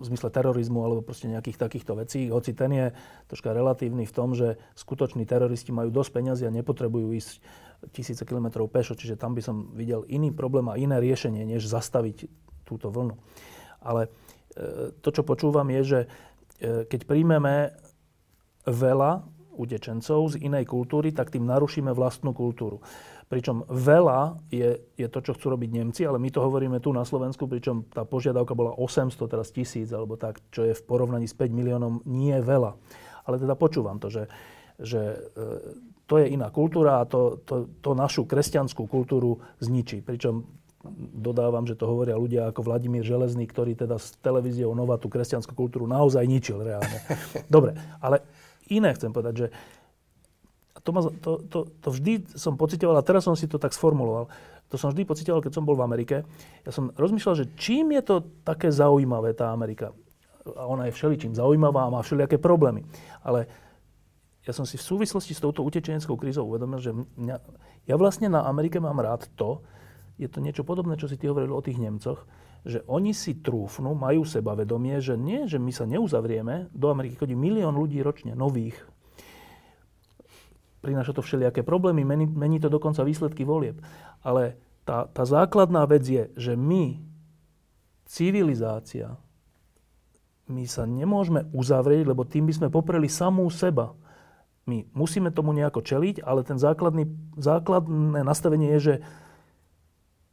v zmysle terorizmu alebo proste nejakých takýchto vecí, hoci ten je troška relatívny v tom, že skutoční teroristi majú dosť peniazy a nepotrebujú ísť tisíce kilometrov pešo, čiže tam by som videl iný problém a iné riešenie, než zastaviť túto vlnu. Ale e, to, čo počúvam, je, že e, keď príjmeme veľa utečencov z inej kultúry, tak tým narušíme vlastnú kultúru. Pričom veľa je, je to, čo chcú robiť Nemci, ale my to hovoríme tu na Slovensku, pričom tá požiadavka bola 800, teraz tisíc, alebo tak, čo je v porovnaní s 5 miliónom nie veľa. Ale teda počúvam to, že, že e, to je iná kultúra a to, to, to našu kresťanskú kultúru zničí. Pričom dodávam, že to hovoria ľudia ako Vladimír Železný, ktorý teda s televíziou Nova tú kresťanskú kultúru naozaj ničil reálne. Dobre, ale iné chcem povedať, že to, ma, to, to, to vždy som pocitoval, a teraz som si to tak sformuloval, to som vždy pocitoval, keď som bol v Amerike. Ja som rozmýšľal, že čím je to také zaujímavé, tá Amerika. A ona je všeličím zaujímavá a má všelijaké problémy. Ale ja som si v súvislosti s touto utečeneckou krízou uvedomil, že mňa, ja vlastne na Amerike mám rád to, je to niečo podobné, čo si ty hovoril o tých Nemcoch, že oni si trúfnú, majú sebavedomie, že nie, že my sa neuzavrieme, do Ameriky chodí milión ľudí ročne, nových. Prináša to všelijaké problémy, mení, mení to dokonca výsledky volieb. Ale tá, tá základná vec je, že my, civilizácia, my sa nemôžeme uzavrieť, lebo tým by sme popreli samú seba. My musíme tomu nejako čeliť, ale ten základný, základné nastavenie je, že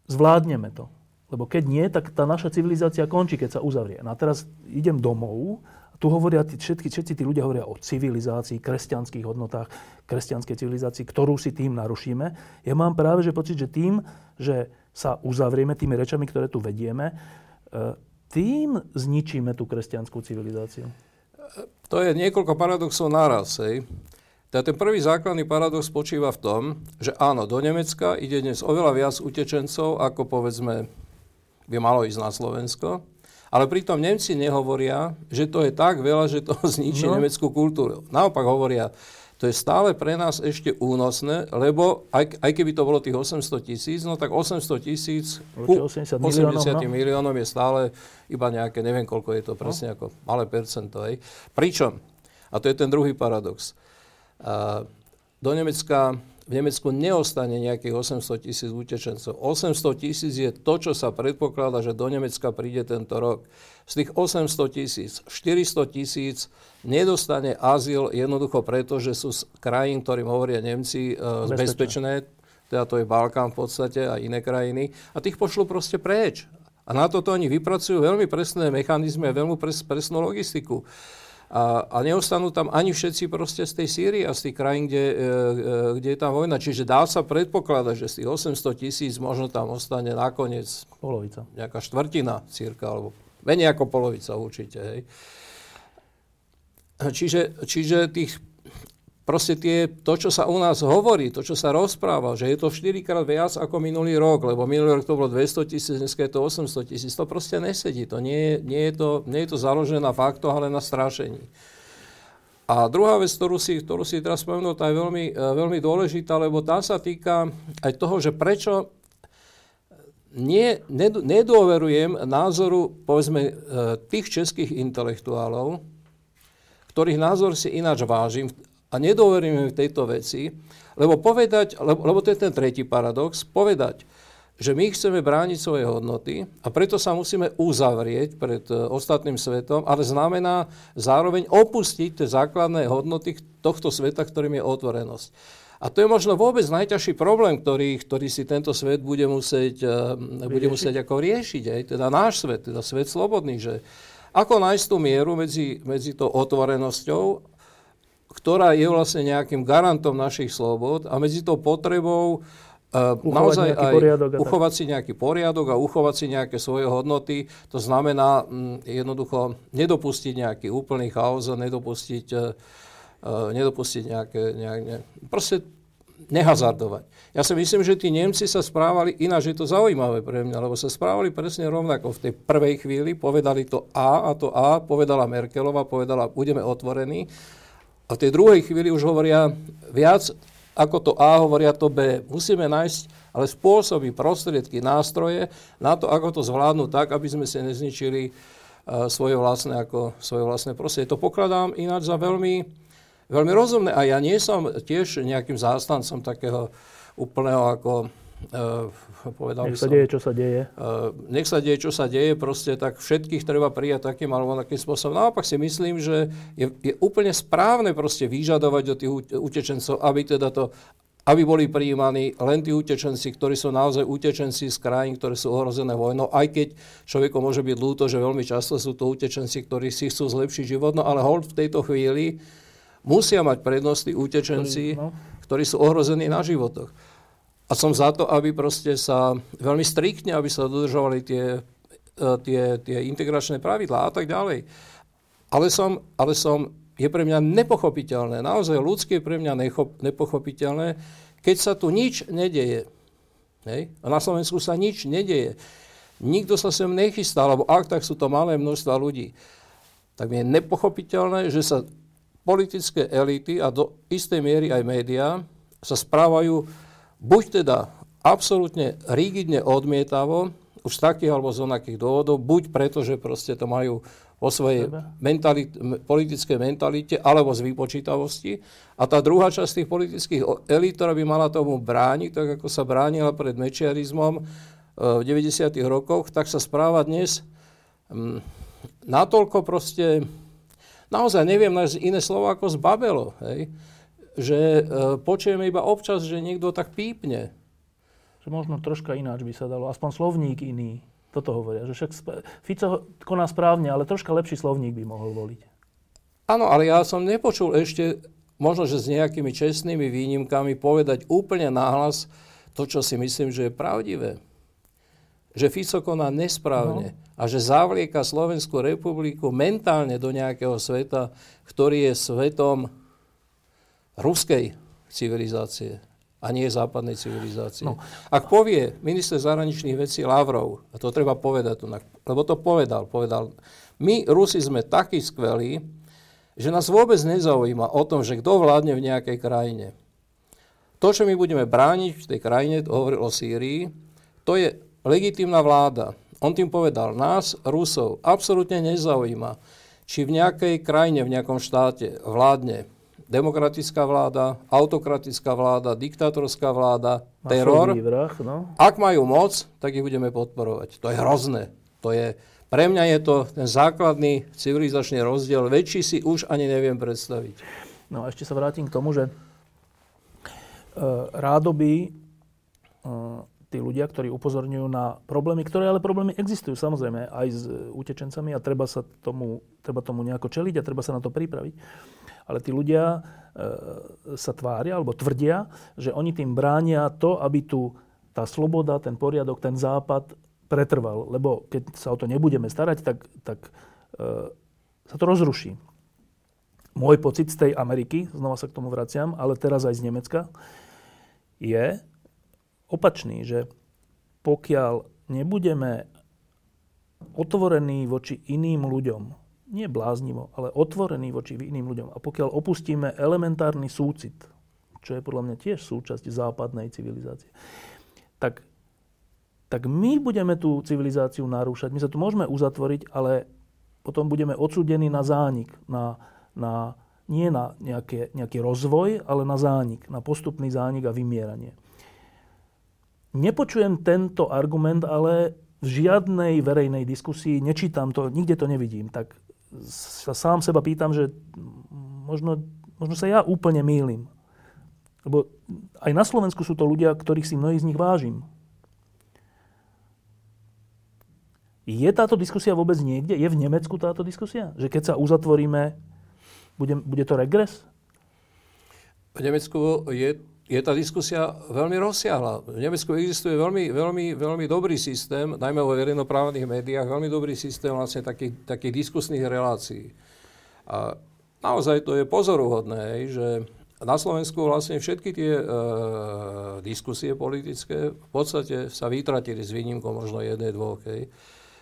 zvládneme to. Lebo keď nie, tak tá naša civilizácia končí, keď sa uzavrie. No a teraz idem domov tu hovoria, všetky, všetci tí ľudia hovoria o civilizácii, kresťanských hodnotách, kresťanskej civilizácii, ktorú si tým narušíme. Ja mám práve že pocit, že tým, že sa uzavrieme tými rečami, ktoré tu vedieme, e, tým zničíme tú kresťanskú civilizáciu. To je niekoľko paradoxov naraz. Hej. Ten prvý základný paradox spočíva v tom, že áno, do Nemecka ide dnes oveľa viac utečencov, ako povedzme by malo ísť na Slovensko. Ale pritom Nemci nehovoria, že to je tak veľa, že to zničí no. nemeckú kultúru. Naopak hovoria, to je stále pre nás ešte únosné, lebo aj, aj keby to bolo tých 800 tisíc, no tak 800 tisíc ku 80 miliónom, 80 no. miliónom je stále iba nejaké, neviem koľko je to presne, no. ako malé percento. Hej. Pričom, a to je ten druhý paradox, do Nemecka, v Nemecku neostane nejakých 800 tisíc utečencov. 800 tisíc je to, čo sa predpokladá, že do Nemecka príde tento rok. Z tých 800 tisíc, 400 tisíc nedostane azyl jednoducho preto, že sú z krajín, ktorým hovoria Nemci, uh, bezpečné. Teda to je Balkán v podstate a iné krajiny. A tých pošlú proste preč. A na toto oni vypracujú veľmi presné mechanizmy a veľmi pres, presnú logistiku. A, a neostanú tam ani všetci proste z tej Sýrie a z tých krajín, kde, e, e, kde je tam vojna. Čiže dá sa predpokladať, že z tých 800 tisíc možno tam ostane nakoniec polovica. nejaká štvrtina círka, alebo menej ako polovica určite. Hej. Čiže, čiže tých proste tie, to, čo sa u nás hovorí, to, čo sa rozpráva, že je to 4 krát viac ako minulý rok, lebo minulý rok to bolo 200 tisíc, dnes je to 800 tisíc, to proste nesedí. To nie, nie, je to, nie je to založené na faktoch, ale na strašení. A druhá vec, ktorú si, ktorú si teraz spomenul, tá je veľmi, e, veľmi dôležitá, lebo tá sa týka aj toho, že prečo nie, nedôverujem názoru, povedzme, e, tých českých intelektuálov, ktorých názor si ináč vážim, a nedôveríme v tejto veci, lebo povedať, lebo, lebo to je ten tretí paradox, povedať, že my chceme brániť svoje hodnoty a preto sa musíme uzavrieť pred uh, ostatným svetom, ale znamená zároveň opustiť tie základné hodnoty tohto sveta, ktorým je otvorenosť. A to je možno vôbec najťažší problém, ktorý, ktorý si tento svet bude musieť, uh, bude musieť ako riešiť. Aj, teda náš svet, teda svet slobodný, že ako nájsť tú mieru medzi, medzi tou otvorenosťou ktorá je vlastne nejakým garantom našich slobod a medzi tou potrebou uh, naozaj aj uchovať si nejaký poriadok a uchovať si nejaké svoje hodnoty. To znamená um, jednoducho nedopustiť nejaký úplný chaos a nedopustiť, uh, nedopustiť nejaké, nejaké... Proste nehazardovať. Ja si myslím, že tí Nemci sa správali ináč, je to zaujímavé pre mňa, lebo sa správali presne rovnako. V tej prvej chvíli povedali to A a to A povedala Merkelová, povedala, budeme otvorení. A v tej druhej chvíli už hovoria viac ako to A, hovoria to B. Musíme nájsť ale spôsoby, prostriedky, nástroje na to, ako to zvládnuť tak, aby sme si nezničili uh, svoje vlastné, ako, svoje vlastné prostredie. To pokladám ináč za veľmi, veľmi rozumné. A ja nie som tiež nejakým zástancom takého úplného ako povedal nech sa som, deje, čo sa deje. Uh, nech sa deje, čo sa deje, proste tak všetkých treba prijať takým alebo takým spôsobom. Naopak si myslím, že je, je úplne správne proste vyžadovať od tých utečencov, aby teda to aby boli prijímaní len tí utečenci, ktorí sú naozaj utečenci z krajín, ktoré sú ohrozené vojnou, aj keď človeku môže byť ľúto, že veľmi často sú to utečenci, ktorí si chcú zlepšiť život, no ale hold v tejto chvíli musia mať prednosti utečenci, no. ktorí sú ohrození na životoch. A som za to, aby proste sa veľmi striktne, aby sa dodržovali tie, e, tie, tie integračné pravidlá a tak ďalej. Ale som, ale som, je pre mňa nepochopiteľné, naozaj ľudské je pre mňa nechop, nepochopiteľné, keď sa tu nič nedeje. Hej? A na Slovensku sa nič nedeje. Nikto sa sem nechystá, lebo ak tak sú to malé množstva ľudí. Tak mi je nepochopiteľné, že sa politické elity a do istej miery aj médiá sa správajú buď teda absolútne rigidne odmietavo už z takých alebo z onakých dôvodov, buď preto, že proste to majú vo svojej mentalit, politickej mentalite alebo z vypočítavosti. A tá druhá časť tých politických elít, ktorá by mala tomu brániť, tak ako sa bránila pred mečiarizmom e, v 90. rokoch, tak sa správa dnes um, natoľko proste, naozaj neviem nájsť iné slovo ako zbabelo, hej? Že uh, počujeme iba občas, že niekto tak pípne. Že možno troška ináč by sa dalo, aspoň slovník iný. Toto hovoria, že však Fico koná správne, ale troška lepší slovník by mohol voliť. Áno, ale ja som nepočul ešte, možno, že s nejakými čestnými výnimkami, povedať úplne nahlas to, čo si myslím, že je pravdivé. Že Fico koná nesprávne no. a že zavlieka Slovenskú republiku mentálne do nejakého sveta, ktorý je svetom ruskej civilizácie a nie západnej civilizácie. No. Ak povie minister zahraničných vecí Lavrov, a to treba povedať, lebo to povedal, povedal, my Rusi sme takí skvelí, že nás vôbec nezaujíma o tom, že kto vládne v nejakej krajine. To, čo my budeme brániť v tej krajine, to hovoril o Sýrii, to je legitímna vláda. On tým povedal, nás, Rusov, absolútne nezaujíma, či v nejakej krajine, v nejakom štáte vládne demokratická vláda, autokratická vláda, diktátorská vláda, teror. Vrah, no. Ak majú moc, tak ich budeme podporovať. To je hrozné. To je, pre mňa je to ten základný civilizačný rozdiel. Väčší si už ani neviem predstaviť. No a ešte sa vrátim k tomu, že uh, rádoby uh, tí ľudia, ktorí upozorňujú na problémy, ktoré ale problémy existujú samozrejme aj s utečencami a treba sa tomu, treba tomu nejako čeliť a treba sa na to pripraviť ale tí ľudia e, sa tvária alebo tvrdia, že oni tým bránia to, aby tu tá sloboda, ten poriadok, ten západ pretrval. Lebo keď sa o to nebudeme starať, tak, tak e, sa to rozruší. Môj pocit z tej Ameriky, znova sa k tomu vraciam, ale teraz aj z Nemecka, je opačný, že pokiaľ nebudeme otvorení voči iným ľuďom, nie bláznivo, ale otvorený voči iným ľuďom. A pokiaľ opustíme elementárny súcit, čo je podľa mňa tiež súčasť západnej civilizácie, tak, tak my budeme tú civilizáciu narúšať. My sa tu môžeme uzatvoriť, ale potom budeme odsúdení na zánik, na, na, nie na nejaké, nejaký rozvoj, ale na zánik, na postupný zánik a vymieranie. Nepočujem tento argument, ale v žiadnej verejnej diskusii, nečítam to, nikde to nevidím, tak sa sám seba pýtam, že možno, možno sa ja úplne mýlim. Lebo aj na Slovensku sú to ľudia, ktorých si mnohí z nich vážim. Je táto diskusia vôbec niekde? Je v Nemecku táto diskusia? Že keď sa uzatvoríme, bude, bude to regres? V Nemecku je je tá diskusia veľmi rozsiahla. V Nemecku existuje veľmi, veľmi, veľmi dobrý systém, najmä vo verejnoprávnych médiách, veľmi dobrý systém vlastne takých, takých diskusných relácií. A naozaj to je pozoruhodné, že na Slovensku vlastne všetky tie e, diskusie politické v podstate sa vytratili s výnimkou možno jednej, dvoch. Hej.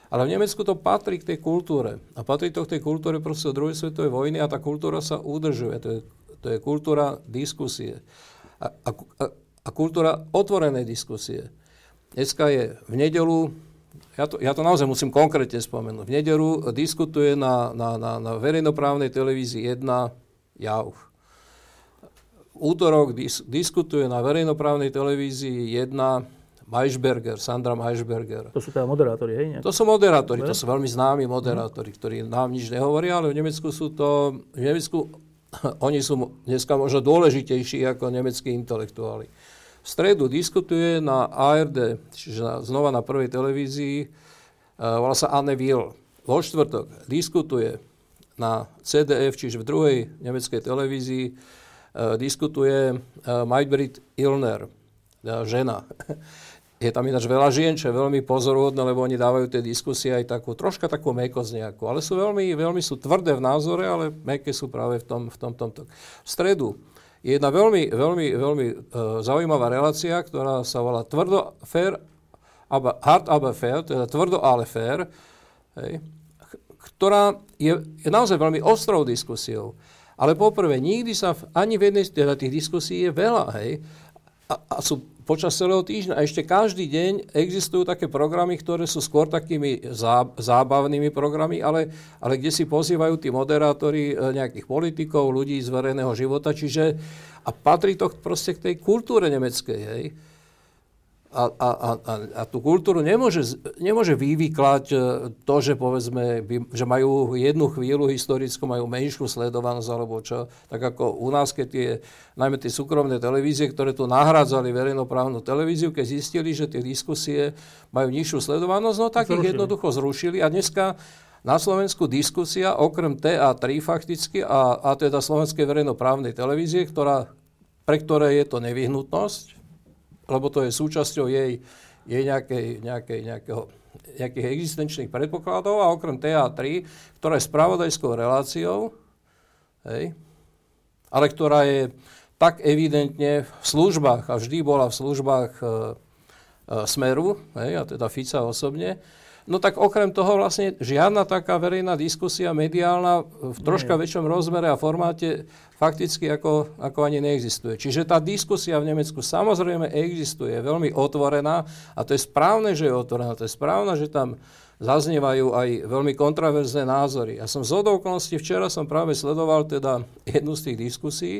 Ale v Nemecku to patrí k tej kultúre. A patrí to k tej kultúre proste druhej svetovej vojny a tá kultúra sa udržuje. To je, to je kultúra diskusie a, a, a kultúra otvorenej diskusie. Dneska je v nedelu, ja to, ja to naozaj musím konkrétne spomenúť, v nedelu diskutuje na, na, na, na verejnoprávnej televízii jedna JAV. Útorok dis, diskutuje na verejnoprávnej televízii jedna Majšberger, Sandra Majšberger. To sú teda moderátori, hej? To sú moderátori, to sú veľmi známi moderátori, ktorí nám nič nehovoria, ale v Nemecku sú to, v Nemecku oni sú dneska možno dôležitejší ako nemeckí intelektuáli. V stredu diskutuje na ARD, čiže na, znova na prvej televízii, uh, volá sa Anne Will. Vo štvrtok diskutuje na CDF, čiže v druhej nemeckej televízii, uh, diskutuje uh, Maybrit Ilner, žena. Je tam ináč veľa žien, čo je veľmi pozoruhodné, lebo oni dávajú tie diskusie aj takú, troška takú mekosť nejakú. Ale sú veľmi, veľmi sú tvrdé v názore, ale meké sú práve v tom, v tom, tomto. V stredu je jedna veľmi, veľmi, veľmi uh, zaujímavá relácia, ktorá sa volá Tvrdo, fair, aber, hard aber fair, teda tvrdo, ale fair, hej, ktorá je, je naozaj veľmi ostrou diskusiou. Ale poprvé, nikdy sa v, ani v jednej teda tých diskusí je veľa, hej, a a, sú počas celého týždňa. A ešte každý deň existujú také programy, ktoré sú skôr takými zá, zábavnými programy, ale, ale kde si pozývajú tí moderátori e, nejakých politikov, ľudí z verejného života. Čiže, a patrí to proste k tej kultúre nemeckej. Hej a, a, a, a tú kultúru nemôže, nemôže vyvyklať e, to, že povedzme, že majú jednu chvíľu historickú, majú menšiu sledovanosť alebo čo. Tak ako u nás, keď tie, najmä tie súkromné televízie, ktoré tu nahrádzali verejnoprávnu televíziu, keď zistili, že tie diskusie majú nižšiu sledovanosť, no tak zrušili. ich jednoducho zrušili. A dneska na Slovensku diskusia okrem TA3 fakticky a, a teda Slovenskej verejnoprávnej televízie, ktorá, pre ktoré je to nevyhnutnosť, lebo to je súčasťou jej, jej nejakej, nejakej, nejakého, nejakých existenčných predpokladov a okrem TA3, ktorá je spravodajskou reláciou, hej, ale ktorá je tak evidentne v službách a vždy bola v službách e, e, Smeru, hej, a teda Fica osobne, No tak okrem toho vlastne žiadna taká verejná diskusia mediálna v troška Nie. väčšom rozmere a formáte fakticky ako, ako ani neexistuje. Čiže tá diskusia v Nemecku samozrejme existuje, je veľmi otvorená a to je správne, že je otvorená, to je správne, že tam zaznievajú aj veľmi kontraverzné názory. Ja som z okolností, včera som práve sledoval teda jednu z tých diskusí,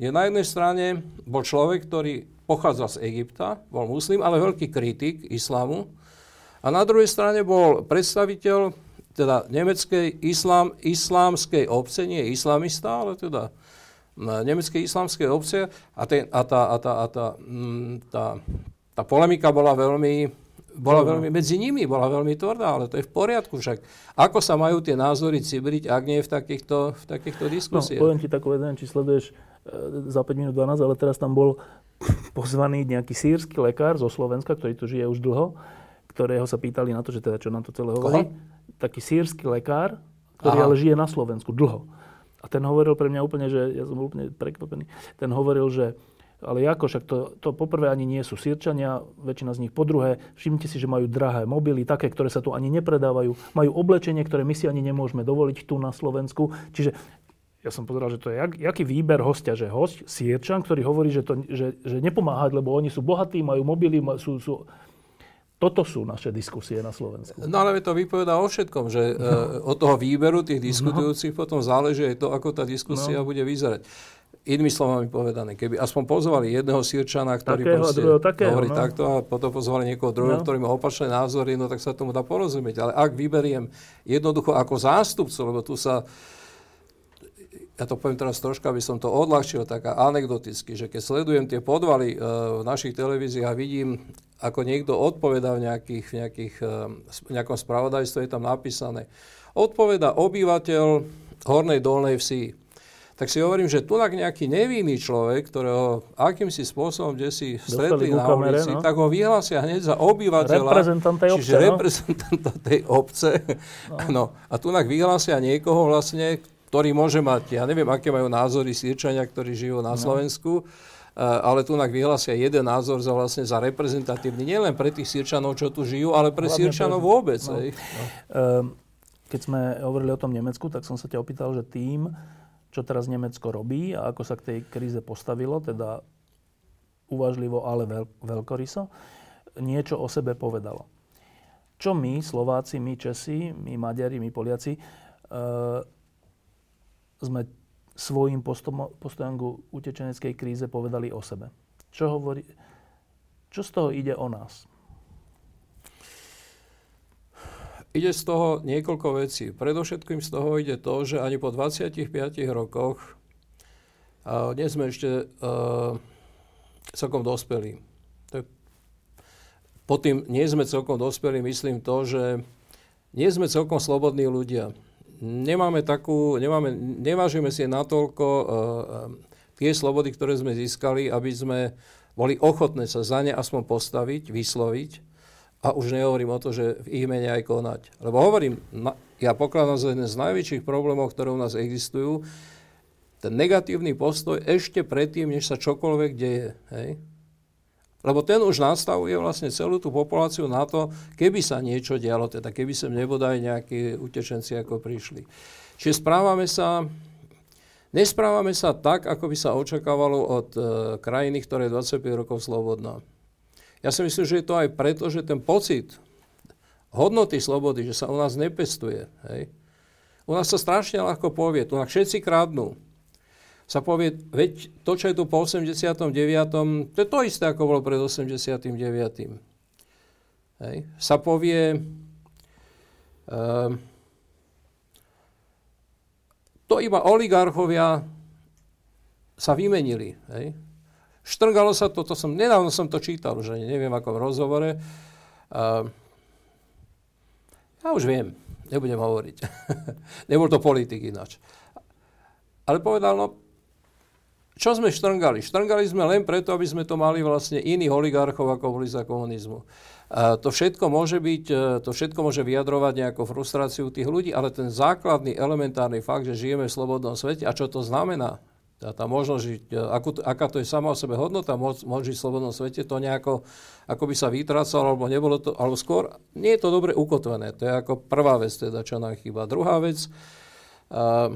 kde na jednej strane bol človek, ktorý pochádza z Egypta, bol muslim, ale veľký kritik islámu, a na druhej strane bol predstaviteľ teda nemeckej islám, islámskej obce, nie islamista, ale teda nemeckej islámskej obce a, ten, a, tá, a, tá, a tá, mm, tá, tá polemika bola veľmi, bola veľmi, medzi nimi bola veľmi tvrdá, ale to je v poriadku však. Ako sa majú tie názory cibriť, ak nie v takýchto, v takýchto no, diskusiách? No, poviem ti takú vec, či sleduješ e, za 5 minút 12, ale teraz tam bol pozvaný nejaký sírsky lekár zo Slovenska, ktorý tu žije už dlho ktorého sa pýtali na to, že teda čo nám to celé hovorí. Taký sírsky lekár, ktorý Aha. ale žije na Slovensku dlho. A ten hovoril pre mňa úplne, že ja som bol úplne prekvapený. Ten hovoril, že ale ako, však to, to poprvé ani nie sú sírčania, väčšina z nich. Po druhé, všimnite si, že majú drahé mobily, také, ktoré sa tu ani nepredávajú. Majú oblečenie, ktoré my si ani nemôžeme dovoliť tu na Slovensku. Čiže ja som pozeral, že to je jak, jaký výber hostia, že host, sírčan, ktorý hovorí, že, to, že, že nepomáhať, lebo oni sú bohatí, majú mobily, sú, sú toto sú naše diskusie na Slovensku. No ale to vypovedá o všetkom, že no. od toho výberu tých diskutujúcich no. potom záleží aj to, ako tá diskusia no. bude vyzerať. Inými slovami povedané, keby aspoň pozvali jedného Sirčana, ktorý takého, proste takého, hovorí no. takto a potom pozvali niekoho druhého, no. ktorý má opačné názory, no tak sa tomu dá porozumieť. Ale ak vyberiem jednoducho ako zástupcu, lebo tu sa ja to poviem teraz troška, aby som to odľahčil, taká anekdoticky, že keď sledujem tie podvaly uh, v našich televíziách a vidím, ako niekto odpovedá v nejakých, nejakých, uh, nejakom spravodajstve, je tam napísané, odpoveda obyvateľ Hornej Dolnej vsi. Tak si hovorím, že tu nejaký nevinný človek, ktorého akýmsi spôsobom, kde si stretli na kamere, ulici, no? tak ho vyhlásia hneď za obyvateľa, reprezentant tej obce, čiže no? reprezentanta tej obce. No. no. A tu vyhlásia niekoho vlastne, ktorý môže mať, ja neviem, aké majú názory Sýrčania, ktorí žijú na no. Slovensku, eh, ale tu vyhlásia jeden názor za, vlastne za reprezentatívny, nielen pre tých Sýrčanov, čo tu žijú, ale pre Hlavne Sýrčanov pre... vôbec. No. No. Keď sme hovorili o tom Nemecku, tak som sa ťa opýtal, že tým, čo teraz Nemecko robí a ako sa k tej kríze postavilo, teda uvažlivo, ale veľ, veľkoryso, niečo o sebe povedalo. Čo my, Slováci, my Česi, my Maďari, my Poliaci, e, sme svojim postojom, postojom k utečeneckej kríze povedali o sebe. Čo, hovorí, čo z toho ide o nás? Ide z toho niekoľko vecí. Predovšetkým z toho ide to, že ani po 25 rokoch uh, nie sme ešte uh, celkom dospelí. Pod tým nie sme celkom dospelí, myslím to, že nie sme celkom slobodní ľudia nemáme takú, nemáme, nevážime si natoľko uh, tie slobody, ktoré sme získali, aby sme boli ochotné sa za ne aspoň postaviť, vysloviť a už nehovorím o to, že v ich mene aj konať. Lebo hovorím, ja pokladám za jeden z najväčších problémov, ktoré u nás existujú, ten negatívny postoj ešte predtým, než sa čokoľvek deje. Hej? Lebo ten už nastavuje vlastne celú tú populáciu na to, keby sa niečo dialo, teda keby sem nebodaj nejakí utečenci ako prišli. Čiže správame sa, Nesprávame sa tak, ako by sa očakávalo od e, krajiny, ktorá je 25 rokov slobodná. Ja si myslím, že je to aj preto, že ten pocit hodnoty slobody, že sa u nás nepestuje. Hej. U nás sa strašne ľahko povie, tu všetci kradnú. Sa povie, veď to, čo je tu po 89., to je to isté, ako bolo pred 89. Hej. Sa povie, uh, to iba oligarchovia sa vymenili. Hej. Štrngalo sa to, to som, nedávno som to čítal, že neviem ako v rozhovore. Uh, ja už viem, nebudem hovoriť. Nebol to politik ináč. Ale povedal, no, čo sme štrngali? Štrngali sme len preto, aby sme to mali vlastne iných oligarchov, ako boli za komunizmu. To všetko môže byť, e, to všetko môže vyjadrovať nejakú frustráciu tých ľudí, ale ten základný, elementárny fakt, že žijeme v slobodnom svete a čo to znamená, tá, tá žiť, e, akú, aká to je sama o sebe hodnota, môcť žiť v slobodnom svete, to nejako ako by sa vytrácalo, alebo nebolo to, alebo skôr nie je to dobre ukotvené. To je ako prvá vec, teda, čo nám chýba. Druhá vec, uh,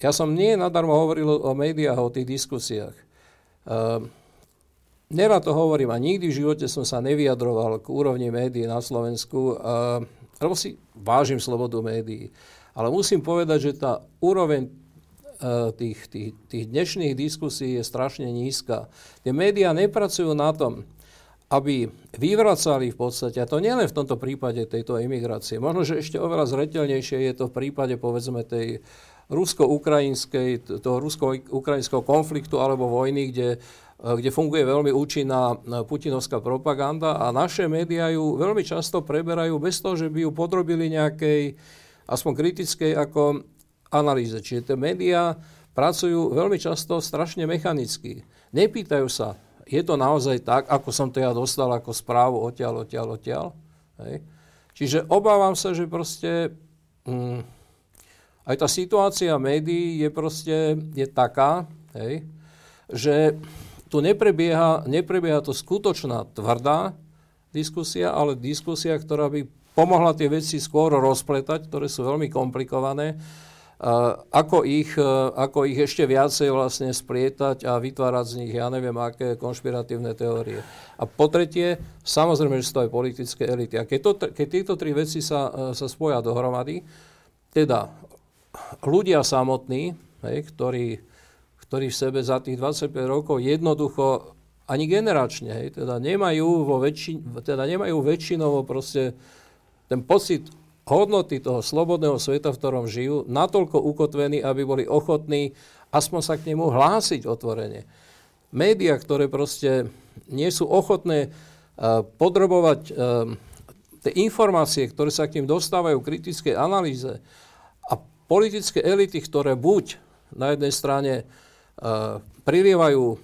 ja som nie nadarmo hovoril o médiách, o tých diskusiách. Uh, Nerad to hovorím a nikdy v živote som sa nevyjadroval k úrovni médií na Slovensku, uh, lebo si vážim slobodu médií. Ale musím povedať, že tá úroveň uh, tých, tých, tých dnešných diskusí je strašne nízka. Tie médiá nepracujú na tom, aby vyvracali v podstate, a to nielen v tomto prípade tejto imigrácie, možno, že ešte oveľa zretelnejšie je to v prípade, povedzme, tej rusko-ukrajinskej, toho rusko-ukrajinského konfliktu alebo vojny, kde Eh, kde funguje veľmi účinná eh, putinovská propaganda a naše médiá ju veľmi často preberajú bez toho, že by ju podrobili nejakej aspoň kritickej ako analýze. Čiže tie médiá pracujú veľmi často strašne mechanicky. Nepýtajú sa, je to naozaj tak, ako som to ja dostal ako správu odtiaľ, odtiaľ, odtiaľ. Hej. Čiže obávam sa, že proste hm, aj tá situácia médií je proste je taká, hej, že tu neprebieha, neprebieha to skutočná tvrdá diskusia, ale diskusia, ktorá by pomohla tie veci skôr rozpletať, ktoré sú veľmi komplikované, ako ich, ako ich ešte viacej vlastne splietať a vytvárať z nich, ja neviem, aké konšpiratívne teórie. A po tretie, samozrejme, že sú to aj politické elity. A keď, to, keď tieto tri veci sa, sa spoja dohromady, teda ľudia samotní, hej, ktorí ktorí v sebe za tých 25 rokov jednoducho ani generačne, hej, teda nemajú, vo väčši, teda nemajú väčšinovo proste ten pocit hodnoty toho slobodného sveta, v ktorom žijú, natoľko ukotvený, aby boli ochotní aspoň sa k nemu hlásiť otvorene. Média, ktoré proste nie sú ochotné uh, podrobovať uh, tie informácie, ktoré sa k ním dostávajú kritickej analýze politické elity, ktoré buď na jednej strane prilievajú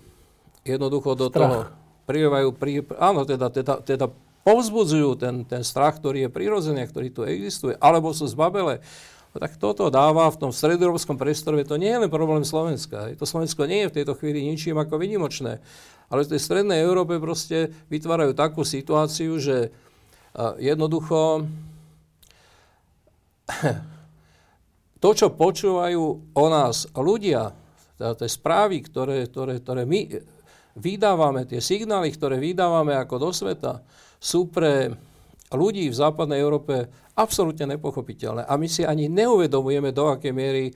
jednoducho do strach. toho, prilievajú, pri, áno, teda, teda, teda povzbudzujú ten, ten strach, ktorý je prirodzený, ktorý tu existuje, alebo sú zbabele. No, tak toto dáva v tom stredoeurópskom priestore, to nie je len problém Slovenska. To Slovensko nie je v tejto chvíli ničím ako vynimočné. Ale v tej strednej Európe proste vytvárajú takú situáciu, že jednoducho to, čo počúvajú o nás ľudia, teda tie správy, ktoré, ktoré, ktoré my vydávame, tie signály, ktoré vydávame ako do sveta, sú pre ľudí v západnej Európe absolútne nepochopiteľné. A my si ani neuvedomujeme, do akej miery,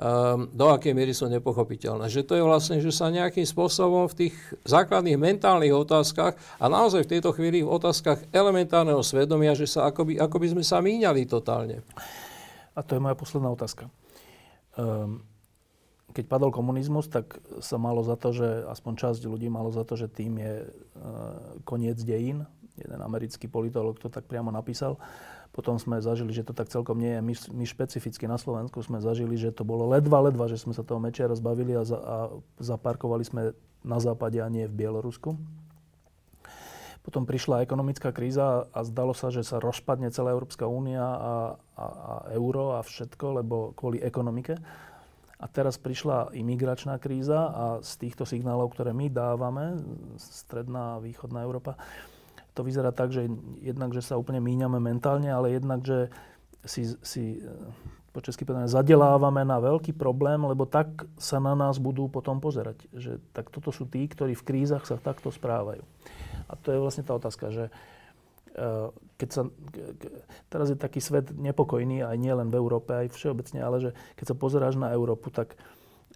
um, do akej miery sú nepochopiteľné. Že to je vlastne, že sa nejakým spôsobom v tých základných mentálnych otázkach a naozaj v tejto chvíli v otázkach elementárneho svedomia, že sa akoby, akoby sme sa míňali totálne. A to je moja posledná otázka. Um, keď padol komunizmus, tak sa malo za to, že aspoň časť ľudí malo za to, že tým je e, koniec dejín. Jeden americký politolog to tak priamo napísal. Potom sme zažili, že to tak celkom nie je. My, my špecificky na Slovensku sme zažili, že to bolo ledva, ledva, že sme sa toho Mečiara zbavili a, za, a zaparkovali sme na západe a nie v Bielorusku. Potom prišla ekonomická kríza a zdalo sa, že sa rozpadne celá Európska únia a, a, a euro a všetko, lebo kvôli ekonomike. A teraz prišla imigračná kríza a z týchto signálov, ktoré my dávame, stredná a východná Európa, to vyzerá tak, že jednak, že sa úplne míňame mentálne, ale jednak, že si, si po česky povedané, zadelávame na veľký problém, lebo tak sa na nás budú potom pozerať. Že, tak toto sú tí, ktorí v krízach sa takto správajú. A to je vlastne tá otázka, že e, keď sa, teraz je taký svet nepokojný, aj nie len v Európe, aj všeobecne, ale že keď sa pozeráš na Európu, tak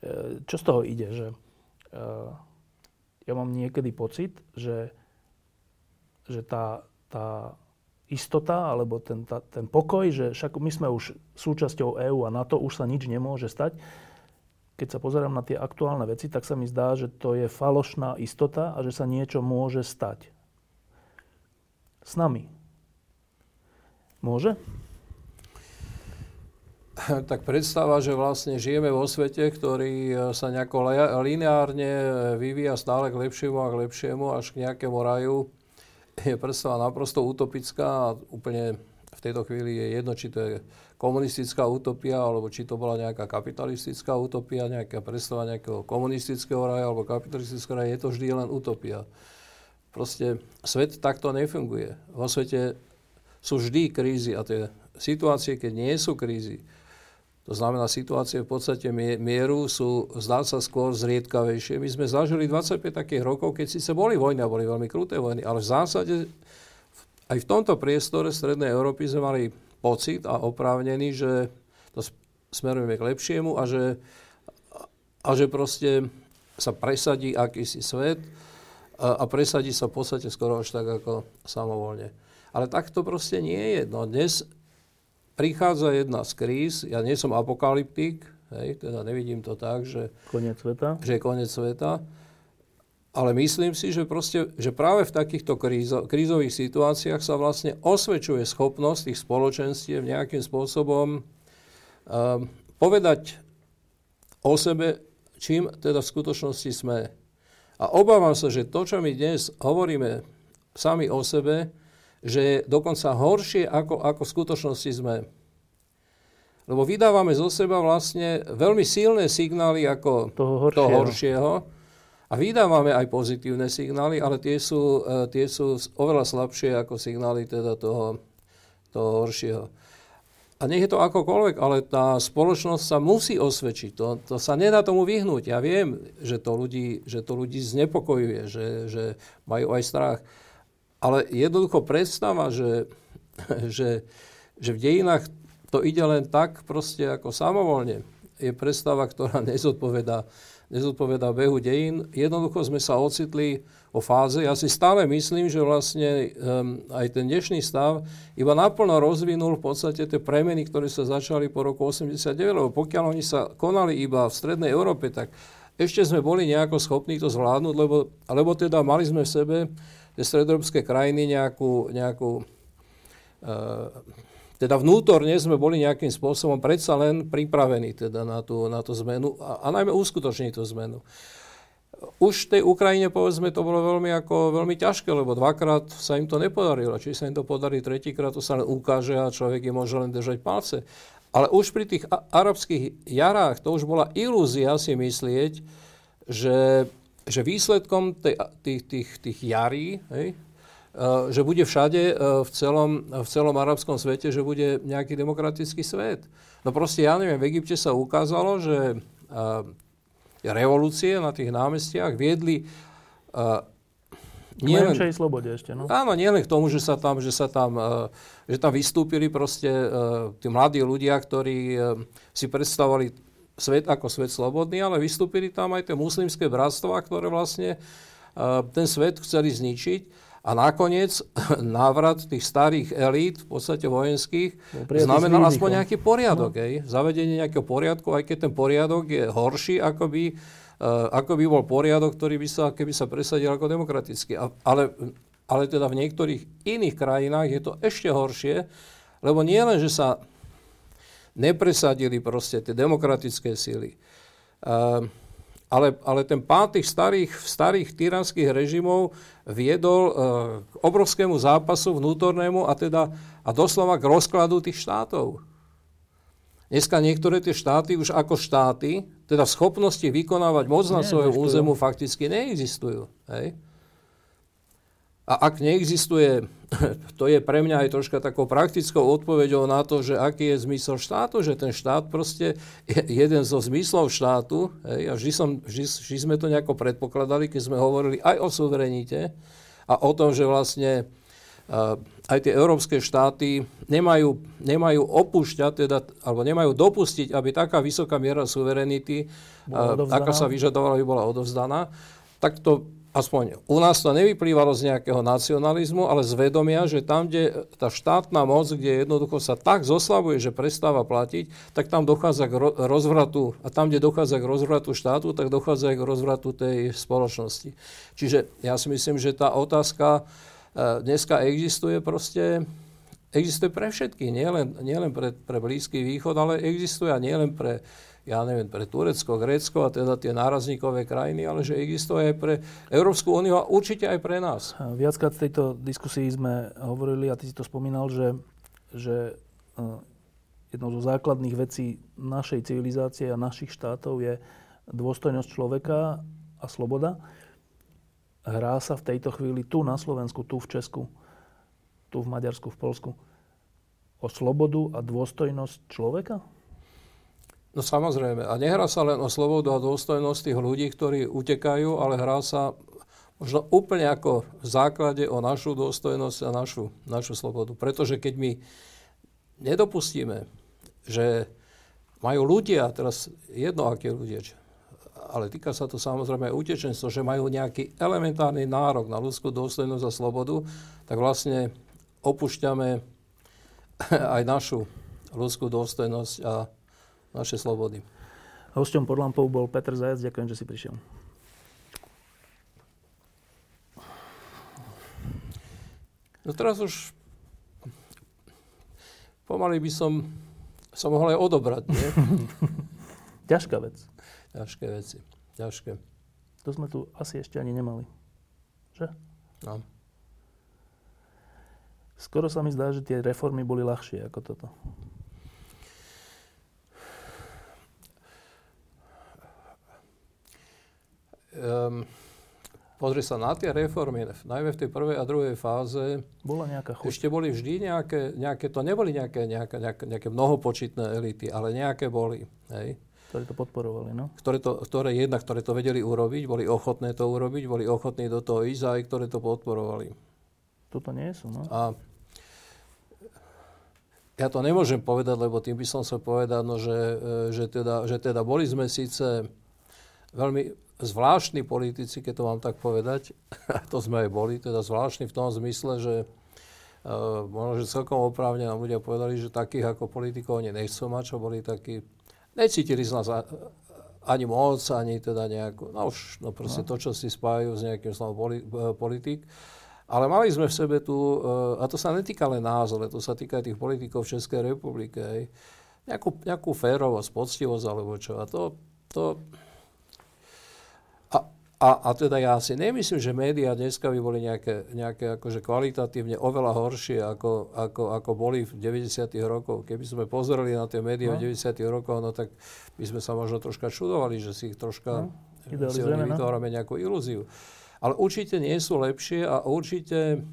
e, čo z toho ide? Že, e, ja mám niekedy pocit, že, že tá, tá istota alebo ten, tá, ten pokoj, že však my sme už súčasťou EÚ a na to už sa nič nemôže stať. Keď sa pozerám na tie aktuálne veci, tak sa mi zdá, že to je falošná istota a že sa niečo môže stať. S nami. Môže? Tak predstava, že vlastne žijeme vo svete, ktorý sa nejako lineárne vyvíja stále k lepšiemu a k lepšiemu až k nejakému raju, je predstava naprosto utopická a úplne v tejto chvíli je jedno, či to je komunistická utopia, alebo či to bola nejaká kapitalistická utopia, nejaká predstava nejakého komunistického raja alebo kapitalistického raja, je to vždy len utopia. Proste svet takto nefunguje. Vo svete sú vždy krízy a tie situácie, keď nie sú krízy, to znamená, situácie v podstate mieru sú, zdá sa, skôr zriedkavejšie. My sme zažili 25 takých rokov, keď síce boli vojny a boli veľmi kruté vojny, ale v zásade aj v tomto priestore Strednej Európy sme mali pocit a oprávnený, že to smerujeme k lepšiemu a že, a že proste sa presadí akýsi svet a, a presadí sa v podstate skoro až tak ako samovolne. Ale tak to proste nie je. No dnes prichádza jedna z kríz, ja nie som apokalyptik, hej, teda nevidím to tak, že, koniec sveta. že je koniec sveta, ale myslím si, že, proste, že práve v takýchto krízo, krízových situáciách sa vlastne osvedčuje schopnosť tých spoločenstiev nejakým spôsobom um, povedať o sebe, čím teda v skutočnosti sme. A obávam sa, že to, čo my dnes hovoríme sami o sebe, že je dokonca horšie, ako, ako v skutočnosti sme. Lebo vydávame zo seba vlastne veľmi silné signály ako toho horšieho. Toho horšieho a vydávame aj pozitívne signály, ale tie sú, uh, tie sú oveľa slabšie ako signály teda toho, toho horšieho. A nech je to akokoľvek, ale tá spoločnosť sa musí osvedčiť. To, to sa nedá tomu vyhnúť. Ja viem, že to ľudí, že to ľudí znepokojuje, že, že majú aj strach. Ale jednoducho predstava, že, že, že v dejinách to ide len tak proste ako samovolne, je predstava, ktorá nezodpovedá, nezodpovedá behu dejín. Jednoducho sme sa ocitli o fáze. Ja si stále myslím, že vlastne um, aj ten dnešný stav iba naplno rozvinul v podstate tie premeny, ktoré sa začali po roku 89, lebo pokiaľ oni sa konali iba v Strednej Európe, tak ešte sme boli nejako schopní to zvládnuť, lebo, lebo teda mali sme v sebe tie stredoeurópske krajiny nejakú, nejakú e, teda vnútorne sme boli nejakým spôsobom predsa len pripravení teda na, tú, na tú zmenu a, a najmä uskutočniť tú zmenu. Už v tej Ukrajine, povedzme, to bolo veľmi, ako, veľmi ťažké, lebo dvakrát sa im to nepodarilo. Či sa im to podarí tretíkrát, to sa len ukáže a človek je môže len držať palce. Ale už pri tých arabských jarách to už bola ilúzia si myslieť, že že výsledkom tej, tých, tých, tých jarí, hej, že bude všade e, v celom, v celom arabskom svete, že bude nejaký demokratický svet. No proste, ja neviem, v Egypte sa ukázalo, že e, revolúcie na tých námestiach viedli nie len, slobode ešte, no. Áno, nie len k tomu, že sa tam, že sa tam, že tam vystúpili proste tí mladí ľudia, ktorí si predstavovali svet ako svet slobodný, ale vystúpili tam aj tie muslimské bratstva, ktoré vlastne ten svet chceli zničiť. A nakoniec návrat tých starých elít, v podstate vojenských, znamenal aspoň nejaký poriadok. No. Ej? Zavedenie nejakého poriadku, aj keď ten poriadok je horší, ako by, uh, ako by bol poriadok, ktorý by sa, keby sa presadil ako demokratický. A, ale, ale teda v niektorých iných krajinách je to ešte horšie, lebo nie len, že sa nepresadili proste tie demokratické síly. Uh, ale, ale ten pád tých starých, starých tyranských režimov viedol uh, k obrovskému zápasu vnútornému a, teda, a doslova k rozkladu tých štátov. Dneska niektoré tie štáty už ako štáty, teda schopnosti vykonávať moc na svojom územu fakticky neexistujú. Hej? A ak neexistuje, to je pre mňa aj troška takou praktickou odpoveďou na to, že aký je zmysel štátu, že ten štát proste je jeden zo zmyslov štátu, hej, a vždy, som, vždy, vždy sme to nejako predpokladali, keď sme hovorili aj o suverenite a o tom, že vlastne aj tie európske štáty nemajú, nemajú opúšťať, teda, alebo nemajú dopustiť, aby taká vysoká miera suverenity, ako sa vyžadovala, by bola odovzdaná, tak to aspoň u nás to nevyplývalo z nejakého nacionalizmu, ale z vedomia, že tam, kde tá štátna moc, kde jednoducho sa tak zoslabuje, že prestáva platiť, tak tam dochádza k rozvratu, a tam, kde dochádza k rozvratu štátu, tak dochádza aj k rozvratu tej spoločnosti. Čiže ja si myslím, že tá otázka e, dneska existuje proste, existuje pre všetkých, nielen, nielen pre, pre Blízky východ, ale existuje a nielen pre ja neviem, pre Turecko, Grécko a teda tie nárazníkové krajiny, ale že existuje aj pre Európsku úniu a určite aj pre nás. Viackrát v tejto diskusii sme hovorili, a ty si to spomínal, že, že e, jednou zo základných vecí našej civilizácie a našich štátov je dôstojnosť človeka a sloboda. Hrá sa v tejto chvíli tu na Slovensku, tu v Česku, tu v Maďarsku, v Polsku o slobodu a dôstojnosť človeka? No samozrejme. A nehrá sa len o slobodu a dôstojnosť tých ľudí, ktorí utekajú, ale hrá sa možno úplne ako v základe o našu dôstojnosť a našu, našu slobodu. Pretože keď my nedopustíme, že majú ľudia, teraz jedno aké ľudia, ale týka sa to samozrejme aj utečenstvo, že majú nejaký elementárny nárok na ľudskú dôstojnosť a slobodu, tak vlastne opúšťame aj našu ľudskú dôstojnosť a naše slobody. Hosťom pod lampou bol Petr Zajac. Ďakujem, že si prišiel. No teraz už pomaly by som sa mohol aj odobrať, nie? Ťažká vec. Ťažké veci. Ťažké. To sme tu asi ešte ani nemali. Že? No. Skoro sa mi zdá, že tie reformy boli ľahšie ako toto. Um, pozri sa na tie reformy, najmä v tej prvej a druhej fáze, bola nejaká chuť. ešte boli vždy nejaké, nejaké to neboli nejaké, nejaké, nejaké, nejaké mnohopočitné elity, ale nejaké boli. Hej? Ktoré to podporovali, no? Ktoré, to, ktoré jedna, ktoré to vedeli urobiť, boli ochotné to urobiť, boli ochotní do toho ísť aj ktoré to podporovali. Toto nie sú, no? A ja to nemôžem povedať, lebo tým by som sa povedať, no, že, e, že, teda, že teda boli sme síce veľmi zvláštni politici, keď to mám tak povedať, a to sme aj boli, teda zvláštni v tom zmysle, že uh, možno, že celkom oprávne nám ľudia povedali, že takých ako politikov oni nechcú mať, čo boli takí, necítili z nás ani moc, ani teda nejakú, no už no proste no. to, čo si spájajú s nejakým slovom poli, e, politik. Ale mali sme v sebe tu, uh, a to sa netýka len nás, ale to sa týka aj tých politikov v Českej republike, nejakú, nejakú férovosť, poctivosť alebo čo. A to, to a, a teda ja si nemyslím, že médiá dneska by boli nejaké, nejaké akože kvalitatívne oveľa horšie, ako, ako, ako boli v 90. rokoch. Keby sme pozerali na tie médiá no. v 90. rokoch, no tak by sme sa možno troška čudovali, že si ich troška no. si oni no. vytvárame nejakú ilúziu. Ale určite nie sú lepšie a určite,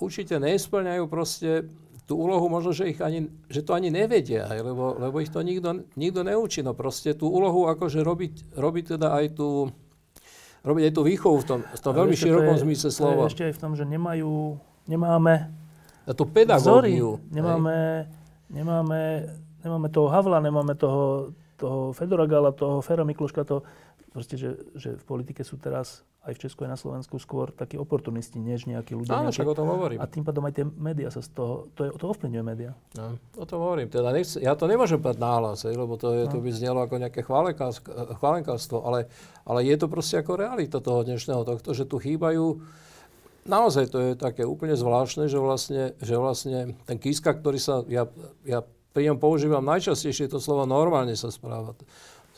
určite nesplňajú proste tú úlohu možno, že, ich ani, že to ani nevedia, lebo, lebo ich to nikto, nikto neučí. No proste tú úlohu akože robiť, robiť teda aj tú, robiť aj tú výchovu v tom, v tom veľmi širokom je, zmysle slova. To je ešte aj v tom, že nemajú, nemáme a tú pedagógiu. Nemáme, nemáme, nemáme toho Havla, nemáme toho, toho Fedora Gala, toho Fera Mikloška, to, proste, že, že v politike sú teraz aj v Česku, aj na Slovensku skôr takí oportunisti, než nejakí ľudia. Áno, však o tom hovorím. A tým pádom aj tie médiá sa z toho, to, je, to ovplyvňuje médiá. No, o tom hovorím. Teda nechce, ja to nemôžem povedať náhlas, lebo to, je, no. to by znelo ako nejaké chválenkárstvo, ale, ale je to proste ako realita toho dnešného tohto, že tu chýbajú Naozaj to je také úplne zvláštne, že vlastne, že vlastne ten Kiska, ktorý sa, ja, ja pri ňom používam najčastejšie to slovo normálne sa správa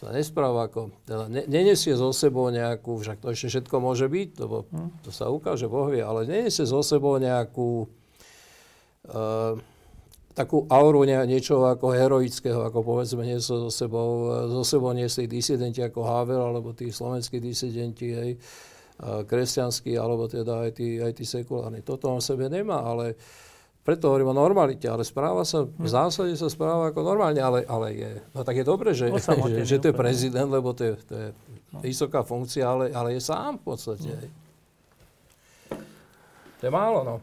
sa nespráva ako, teda ne, nenesie zo sebou nejakú, však to ešte všetko môže byť, lebo hm. to sa ukáže, Boh vie, ale nenesie zo sebou nejakú uh, takú auru ne, niečo ako heroického, ako povedzme nie so, so sebou, so sebou niesli disidenti ako Havel, alebo tí slovenskí disidenti, hej. kresťanský, alebo teda aj tí, aj tí sekulárni. Toto on sebe nemá, ale preto hovorím o normalite, ale správa sa, v zásade sa správa ako normálne, ale, ale je, no tak je dobre, že, že, že to je prezident, lebo to je, to je no. vysoká funkcia, ale, ale je sám v podstate. No. To je málo, no.